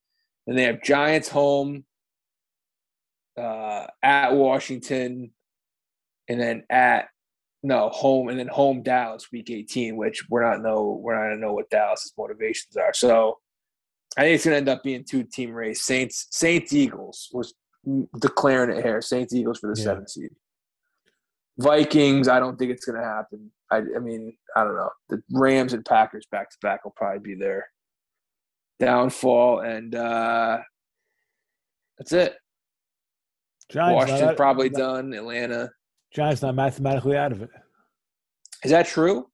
and they have Giants home, uh, at Washington, and then at no home, and then home Dallas week eighteen. Which we're not know we're not gonna know what Dallas's motivations are. So I think it's gonna end up being two team race. Saints Saints Eagles was declaring it here. Saints Eagles for the Yeah. seventh seed. Vikings, I don't think it's going to happen. I, I mean, I don't know. The Rams and Packers back to back will probably be their downfall, and uh, that's it. Giants out- probably not- done. Atlanta Giants not mathematically out of it. is that true?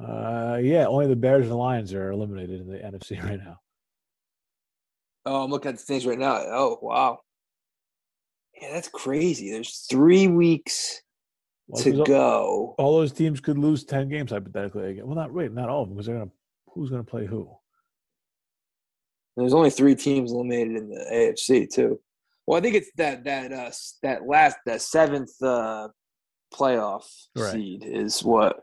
Uh, yeah, only the Bears and the Lions are eliminated in the NFC right now. Oh, I'm looking at the things right now. Oh, wow. Yeah, that's crazy. There's three weeks Well, to all- go. All those teams could lose ten games hypothetically again. Well, not wait, not all of them because they're gonna. Who's gonna play who? There's only three teams eliminated in the AFC too. Well, I think it's that that uh that last that seventh uh playoff Right. seed is what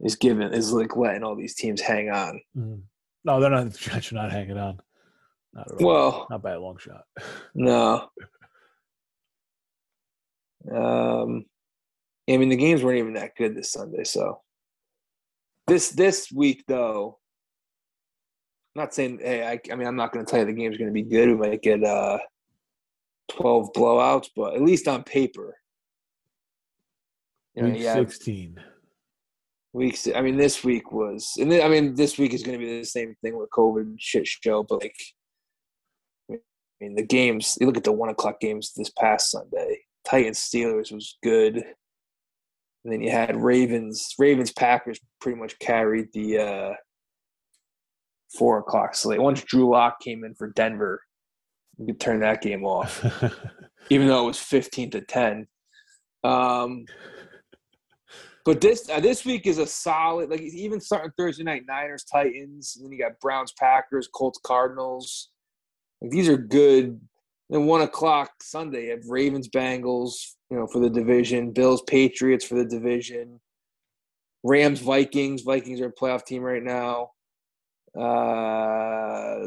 is given is like letting all these teams hang on. Mm. No, they're not. The Giants are not hanging on. Not at all. Well, not by a long shot. no. Um, I mean the games weren't even that good this Sunday. So this this week though, I'm not saying hey, I, I mean I'm not going to tell you the game's going to be good. We might get uh 12 blowouts, but at least on paper. You know, Week have sixteen. weeks. I mean, this week was, and then, I mean, this week is going to be the same thing with COVID shit show. But like, I mean, the games. You look at the one o'clock games this past Sunday. Titans Steelers was good, and then you had Ravens. Ravens Packers pretty much carried the uh, four o'clock slate. Once Drew Lock came in for Denver, you could turn that game off even though it was 15 to 10. Um, but this uh, this week is a solid, like even starting Thursday night, Niners, Titans, and then you got Browns, Packers, Colts, Cardinals. Like these are good. And one o'clock Sunday, you have Ravens, Bengals, you know, for the division. Bills, Patriots for the division. Rams, Vikings. Vikings are a playoff team right now. Uh,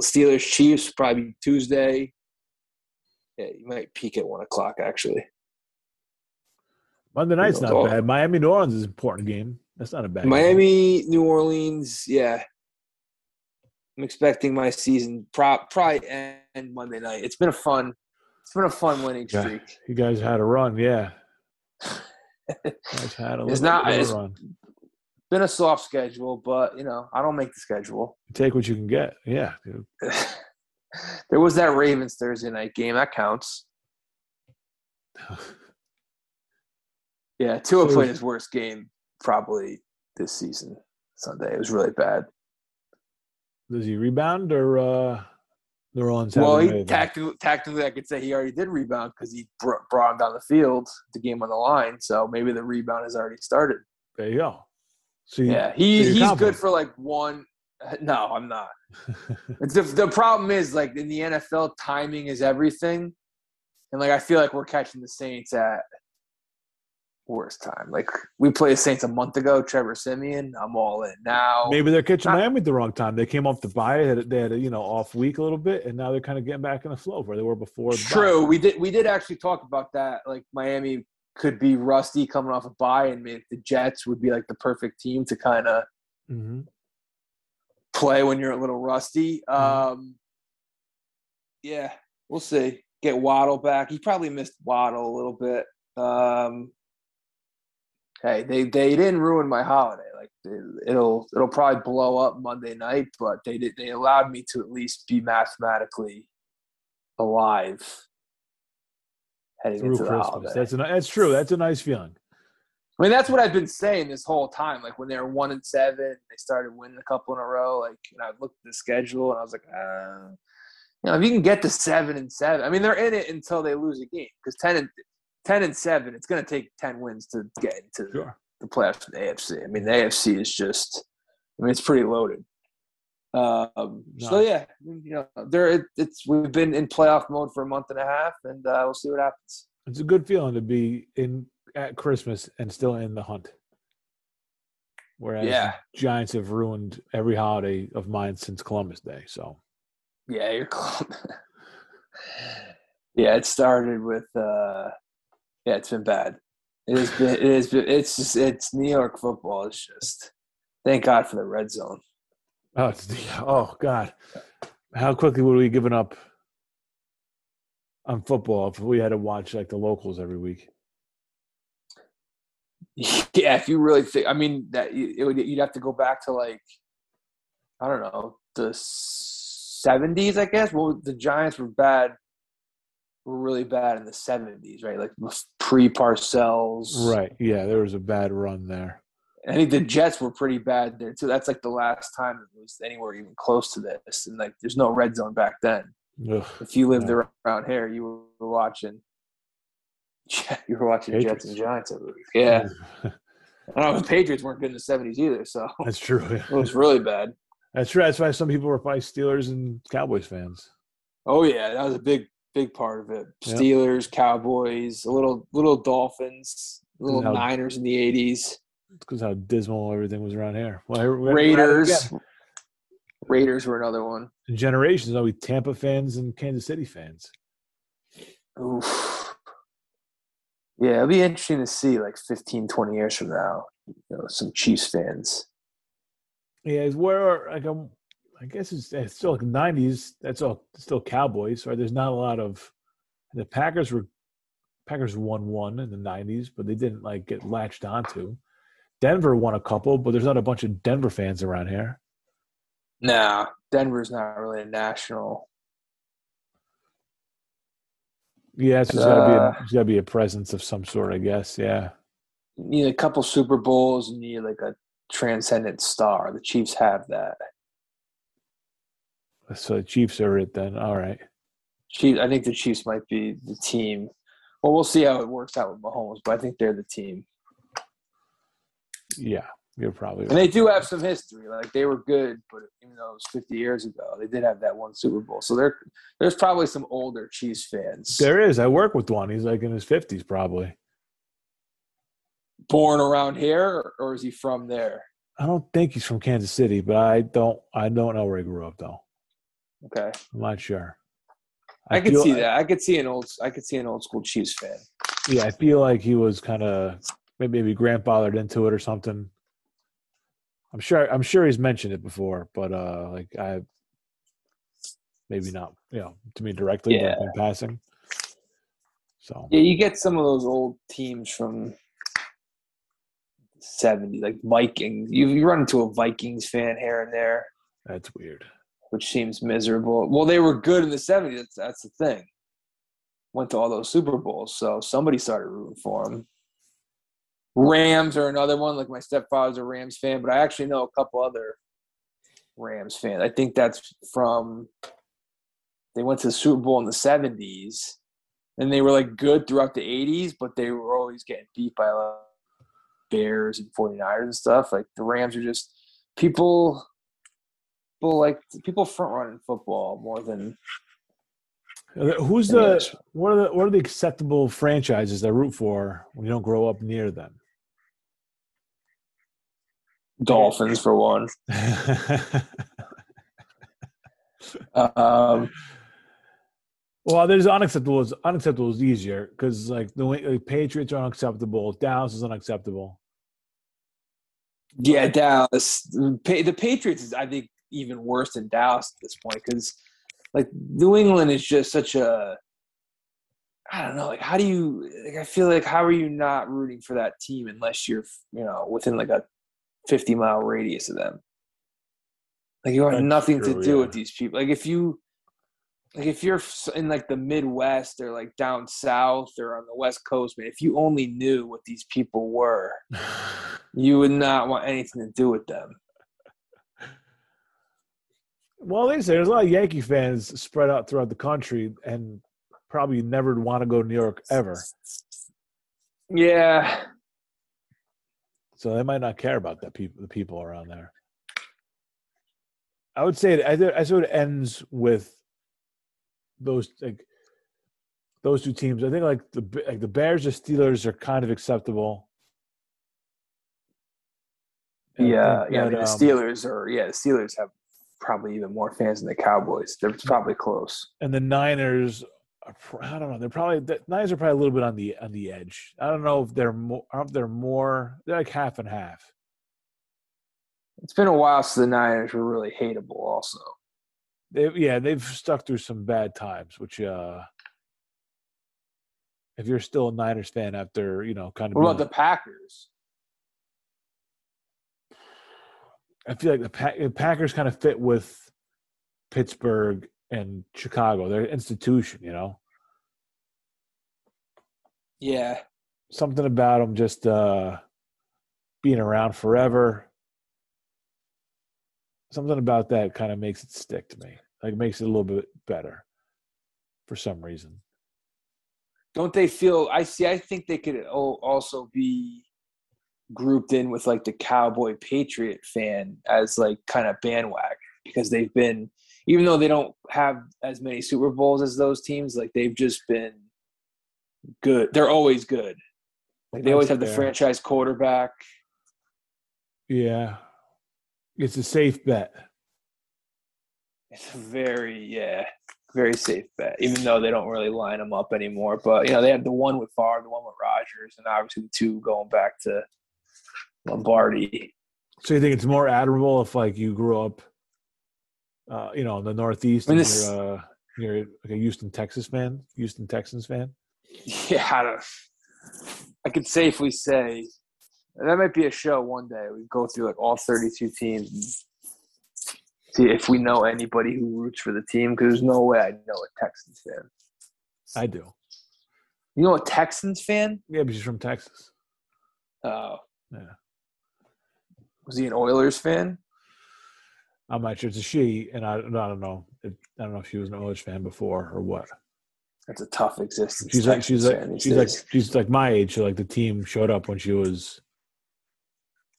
Steelers, Chiefs probably Tuesday. Yeah, you might peak at one o'clock actually. Monday night's not bad. Miami New Orleans is an important game. That's not a bad game. Miami, New Orleans, yeah. I'm expecting my season pro- probably end Monday night. It's been a fun, it's been a fun winning Yeah. streak. You guys had a run, yeah. Guys had a It's little not- it's- run. Been a soft schedule, but you know I don't make the schedule. You take what you can get. Yeah, there was that Ravens Thursday night game that counts. Yeah, Tua So- played his worst game probably this season. Sunday it was really bad. Does he rebound or uh Well, he tactically, tactically, I could say he already did rebound because he br- brought him down the field, the game on the line. So maybe the rebound has already started. There you go. So you, Yeah, he you're he's confident. good for like one. No, I'm not. It's the, the problem is like in the NFL, timing is everything, and like I feel like we're catching the Saints at worst time. Like we played Saints a month ago. Trevor Siemian, I'm all in now. Maybe they're catching Not- Miami at the wrong time. They came off the bye, they had, they had a you know off week a little bit, and now they're kind of getting back in the flow where they were before. True. We did we did actually talk about that. Like Miami could be rusty coming off a bye, and maybe the Jets would be like the perfect team to kind of Mhm. play when you're a little rusty. Um, yeah, we'll see. Get Waddle back. He probably missed Waddle a little bit. Um, hey, they they didn't ruin my holiday. Like it- it'll it'll probably blow up Monday night, but they did they allowed me to at least be mathematically alive heading through into the Christmas. holiday. That's a, that's true. That's a nice feeling. I mean, that's what I've been saying this whole time. Like when they were one and seven, they started winning a couple in a row. Like, and I looked at the schedule and I was like, uh, you know, if you can get to seven and seven, I mean, they're in it until they lose a game because ten and ten and seven, it's going to take ten wins to get into Sure. the playoffs in the AFC. I mean, the AFC is just, I mean, it's pretty loaded. Um, so yeah, you know, there it, it's we've been in playoff mode for a month and a half, and uh, we'll see what happens. It's a good feeling to be in at Christmas and still in the hunt. Whereas Yeah. Giants have ruined every holiday of mine since Columbus Day. So Yeah, you're yeah, it started with uh yeah, it's been bad. It has been it has been it's just it's New York football. It's just thank God for the red zone. oh, it's the, oh God, how quickly would we have given up on football if we had to watch like the locals every week? Yeah, if you really think I mean that it would you'd have to go back to like I don't know, the seventies, I guess. Well the Giants were bad were really bad in the seventies, right? Like pre Parcells. Right. Yeah, there was a bad run there. I think the Jets were pretty bad there too. That's like the last time it was anywhere even close to this. And like, there's no red zone back then. Ugh. If you lived around here, you were watching. You were watching Jets and Giants. Yeah, I don't know. The Patriots weren't good in the '70s either, so That's true. it was really bad. That's true. That's why some people were probably Steelers and Cowboys fans. Oh yeah, that was a big, big part of it. Yep. Steelers, Cowboys, a little, little Dolphins, little How- Niners in the '80s, because how dismal everything was around here. Well, here- we're at. Raiders. Raiders were another one. In generations, always Tampa fans and Kansas City fans. Oof. Yeah, it'll be interesting to see like 15, 20 years from now, you know, some Chiefs fans. Yeah, where are like um, I guess it's, it's still like nineties. That's all still Cowboys, right? There's not a lot of the Packers were Packers won one in the nineties, but they didn't like get latched onto. Denver won a couple, but there's not a bunch of Denver fans around here. Nah, Denver's not really a national. Yeah, so there's gotta be a, Uh, gotta be a presence of some sort, I guess. Yeah. You need a couple Super Bowls and you need like a transcendent star. The Chiefs have that. So the Chiefs are it then. All right. Chiefs, I think the Chiefs might be the team. Well, we'll see how it works out with Mahomes, but I think they're the team. Yeah, you're probably And they do have some history. Like they were good, but even though it was 50 years ago, they did have that one Super Bowl. So there, there's probably some older Chiefs fans. There is. I work with one. He's like in his fifties, probably. born around here, or is he from there? I don't think he's from Kansas City, but I don't. I don't know where he grew up though. Okay, I'm not sure. I, could feel- see that. I could see an old. I could see an old school Chiefs fan. Yeah, I feel like he was kind of maybe, maybe grandfathered into it or something. I'm sure. I'm sure he's mentioned it before, but uh, like I maybe not, you know, to me directly, Yeah. but in passing. So Yeah, you get some of those old teams from 70, like Vikings. You, you run into a Vikings fan here and there, that's weird. Which seems miserable. Well, they were good in the 70s. That's, that's the thing. Went to all those Super Bowls, so somebody started rooting for them. Rams are another one. Like my stepfather's a Rams fan, but I actually know a couple other Rams fans. I think that's from they went to the Super Bowl in the 70s and they were like good throughout the 80s, but they were always getting beat by like, Bears and 49ers and stuff. Like the Rams are just people people like people front running football more than Uh, Who's Yeah, the what are the what are the acceptable franchises that root for when you don't grow up near them? Dolphins for one. Um, well, there's unacceptable. Unacceptable is easier because like the way- like, Patriots are unacceptable. Dallas is unacceptable. yeah, Dallas. The Patriots is, I think, even worse than Dallas at this point because, like, New England is just such a. I don't know. Like, how do you? Like, I feel like how are you not rooting for that team unless you're, you know, within like a fifty mile radius of them? Like, you have That's nothing to do yeah. with these people. Like, if you, like, if you're in like the Midwest or like down south or on the West Coast, man, if you only knew what these people were, you would not want anything to do with them. Well, they say there's a lot of Yankee fans spread out throughout the country and probably never want to go to New York ever. Yeah, So they might not care about that people the people around there. I would say it, I, th- I say it ends with those like those two teams. I think like the like the Bears or Steelers are kind of acceptable. And yeah, think yeah. I that, mean, the um, Steelers are yeah. The Steelers have probably even more fans than the Cowboys. They're probably close. and the Niners. Are, I don't know. They're probably the Niners are probably a little bit on the on the edge. I don't know if they're more. I don't know if they're more. They're like half and half. It's been a while since the Niners were really hateable. Also, They, yeah, they've stuck through some bad times, which uh if you're still a Niners fan after, you know, kind of what about the Packers? I feel like the Pack, the Packers kind of fit with Pittsburgh and Chicago. They're an institution, you know. Yeah, Something about them just uh being around forever. Something about that kind of makes it stick to me. Like makes it a little bit better for some reason. don't they feel? I see. I think they could also be grouped in with like the Cowboy Patriot fan as like kind of bandwagon because they've been, even though they don't have as many Super Bowls as those teams, like they've just been good. They're always good. Like they always have the franchise quarterback. Yeah. It's a safe bet. It's a very yeah, very safe bet. Even though they don't really line them up anymore, but you know they have the one with Favre, the one with Rodgers, and obviously the two going back to Lombardi. So you think it's more admirable if like you grew up, uh, you know, in the Northeast I mean, this- you're, uh, you're like a Houston, Texas fan, Houston Texans fan. Yeah, I, I could safely say that might be a show one day. We go through like all thirty-two teams and see if we know anybody who roots for the team. Because there's no way I know a Texans fan. I do. You know a Texans fan? Yeah, but she's from Texas. Oh, Yeah. Was he an Oilers fan? I'm not sure it's a she, and I, I don't know. If, I don't know if she was an Oilers fan before or what. That's a tough existence. She's like she's like she's like she's like my age. So like the team showed up when she was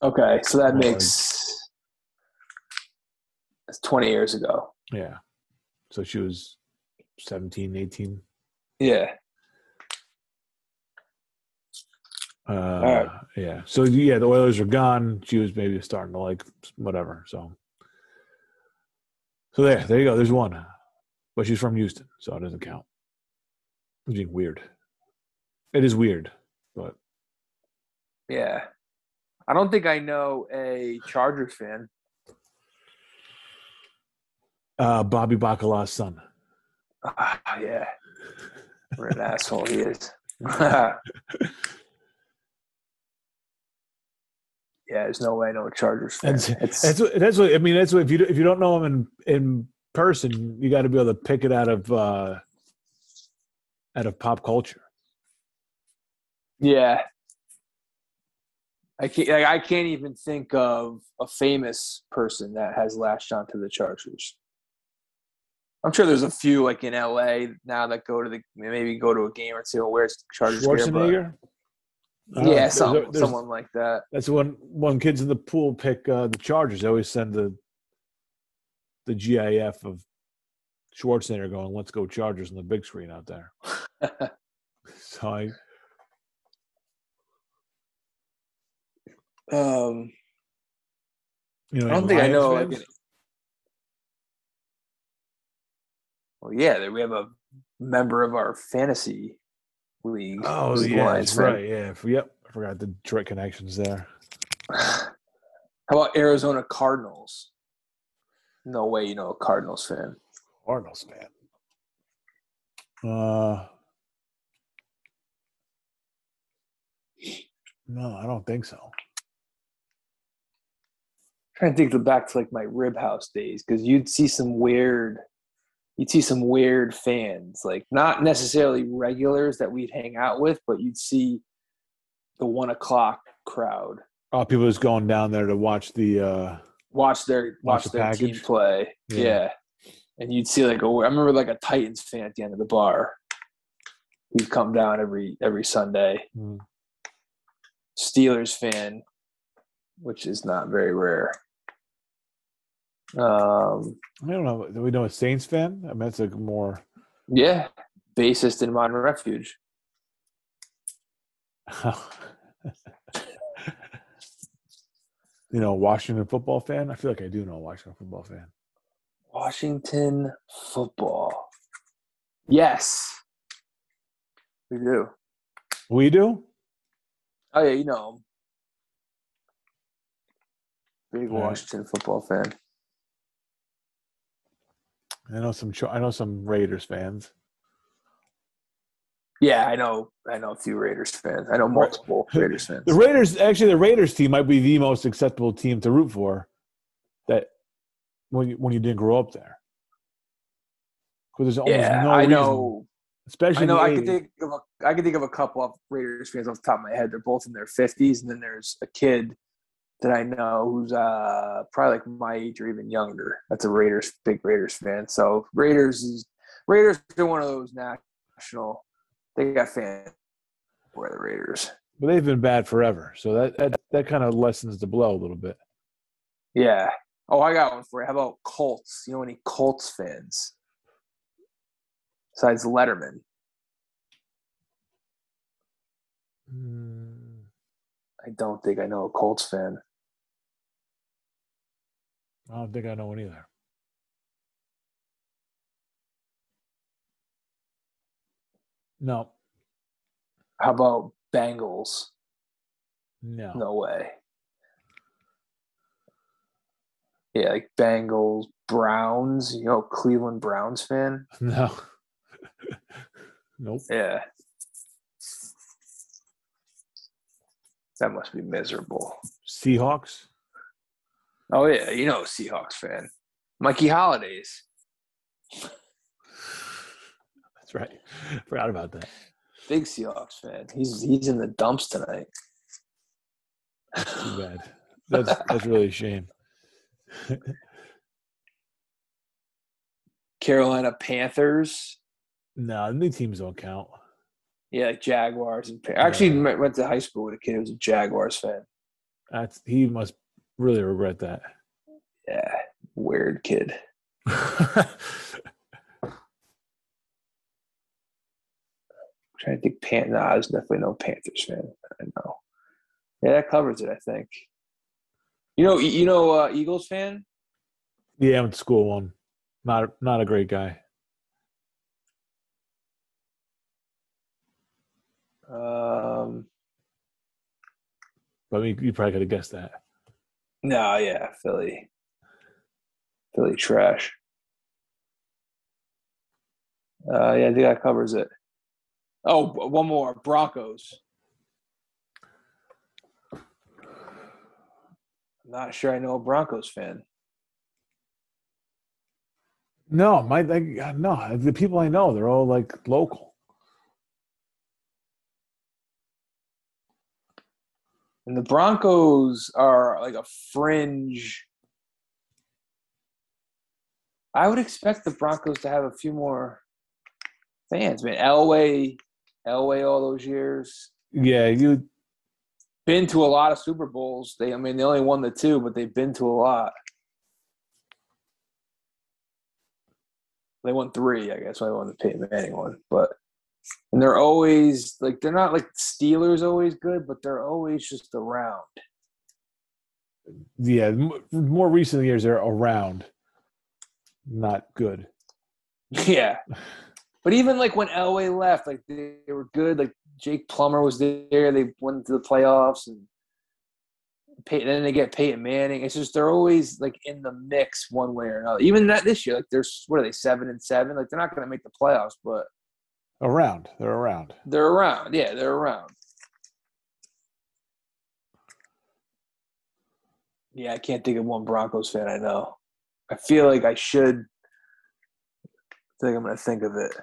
Okay, so that makes that's 20 years ago. yeah. So she was 17, 18. Yeah. Uh, right. Yeah. So yeah, the Oilers are gone. She was maybe starting to like whatever. So, so there, there you go. There's one, but she's from Houston, so it doesn't count. It's being weird. It is weird, but Yeah. I don't think I know a Chargers fan. Uh, Bobby Bacala's son. Ah, yeah. What an asshole he is. yeah, there's no way I know a Chargers fan. That's It's, that's what, that's what I mean. That's what if you if you don't know him in in person, you got to be able to pick it out of uh out of pop culture. yeah. I can't. Like, I can't even think of a famous person that has latched onto the Chargers. I'm sure there's a few like in LA now that go to the maybe go to a game or two and wears Chargers gear. Schwarzenegger. I don't. Yeah, some, there's- someone like that. That's when when kids in the pool pick uh, the Chargers. They always send the the GIF of Schwarzenegger going, "Let's go Chargers" on the big screen out there. so I, Um, you know, I don't any think I know. Like, well, yeah, there- we have a member of our fantasy league. Oh yeah, Lions that's right. Yeah, yep. I forgot the direct connections there. How about Arizona Cardinals? No way, you know a Cardinals fan. Cardinals fan. Uh, no, I don't think so. trying to think back to like my rib house days because you'd see some weird you'd see some weird fans like not necessarily regulars that we'd hang out with but you'd see the one o'clock crowd Oh, people just going down there to watch the. uh watch their Watch watch, the their team play Yeah. yeah. and you'd see like oh i remember like a titans fan at the end of the bar he'd come down every every sunday hmm. steelers fan which is not very rare um I don't know. Do we know a Saints fan? I mean, that's a more. Yeah, bassist in Modern Refuge. you know, Washington football fan. I feel like I do know a Washington football fan. Washington football. Yes, we do. We do. Oh yeah, you know. Big right. Washington football fan. I know some. I know some Raiders fans. Yeah, I know. I know a few Raiders fans. I know multiple Raiders fans. The Raiders, actually, the Raiders team might be the most acceptable team to root for. That when you, when you didn't grow up there, because there's almost yeah, no I reason, know. especially I know. I can think of a, I can think of a couple of Raiders fans off the top of my head. They're both in their fifties, and then there's a kid that I know who's uh probably like my age or even younger. That's a Raiders big Raiders fan. So Raiders is Raiders are one of those national. They got fans for the Raiders. but they've been bad forever. So that that, that kind of lessens the blow a little bit. Yeah. Oh, I got one for you. How about Colts? You know any Colts fans? Besides Letterman, Mm, I don't think I know a Colts fan. I don't think I know one either. No, How about Bengals? no, No way. Yeah, like Bengals, Browns. You know, Cleveland Browns fan. no. nope. Yeah. That must be miserable. Seahawks. Oh yeah, you know, Seahawks fan. Mikey Holidays. That's right. Forgot about that. Big Seahawks fan. He's he's in the dumps tonight. Too bad. That's that's really a shame. Carolina Panthers. no, the new teams don't count. Yeah, like Jaguars and Pan- I actually Yeah. went to high school with a kid who was a Jaguars fan. That's he must really regret that. Yeah, weird kid. trying to think. Pan. Nah, there's definitely no Panthers fan. I know. Yeah, that covers it. I think. You know, you know, uh, Eagles fan. yeah, I went to school one. Not not a great guy. Um, But I mean, you probably could have guessed that. No, yeah, Philly. Philly trash. Uh, yeah, I think that covers it. Oh, one more Broncos. I'm not sure I know a Broncos fan. No, my like, no, the people I know, they're all like local. And the Broncos are like a fringe. I would expect the Broncos to have a few more fans. Man, Elway, Elway, all those years, Yeah, you been to a lot of Super Bowls. They, I mean, they only won the two, but they've been to a lot. They won three, I guess. I won the Peyton Manning one, but and they're always like they're not like Steelers always good, but they're always just around. yeah, more recent years they're around. Not good. Yeah. But even like when Elway left, like they, they were good. Like Jake Plummer was there. They went to the playoffs and Pey- then they get Peyton Manning. It's just they're always like in the mix one way or another. Even that this year, like they're what are they seven and seven? Like they're not going to make the playoffs, but Around. They're around. they're around. Yeah, they're around. Yeah, I can't think of one Broncos fan I know. I feel like I should. I think I'm going to think of it.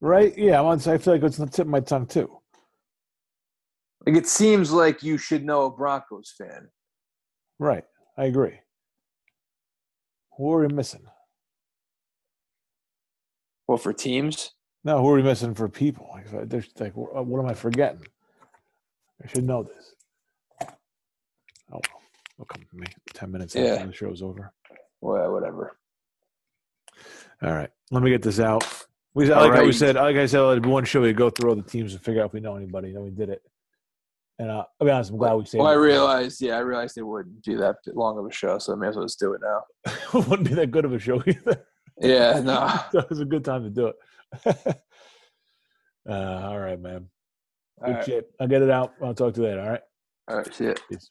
Right? Yeah, I'm on, I feel like it's on the tip of my tongue too. Like it seems like you should know a Broncos fan. Right. I agree. Who are we missing? Well, for teams, No, who are we missing for people? Like, there's like, what am I forgetting? I should know this. Oh, well, it'll come to me. Ten minutes Yeah. after the show's over. well, whatever. All right, let me get this out. We like how we said, like I said, like one show we go through all the teams and figure out if we know anybody. Then we did it. And uh, I'll be honest, I'm glad we saved. Well, I realized, yeah, I realized they wouldn't do that long of a show, so I may as well just do it now. it wouldn't be that good of a show either. Yeah, no. so it was a good time to do it. uh, all right, man. All Good right, shit. I'll get it out. I'll talk to you later. All right. all right, see ya. Peace.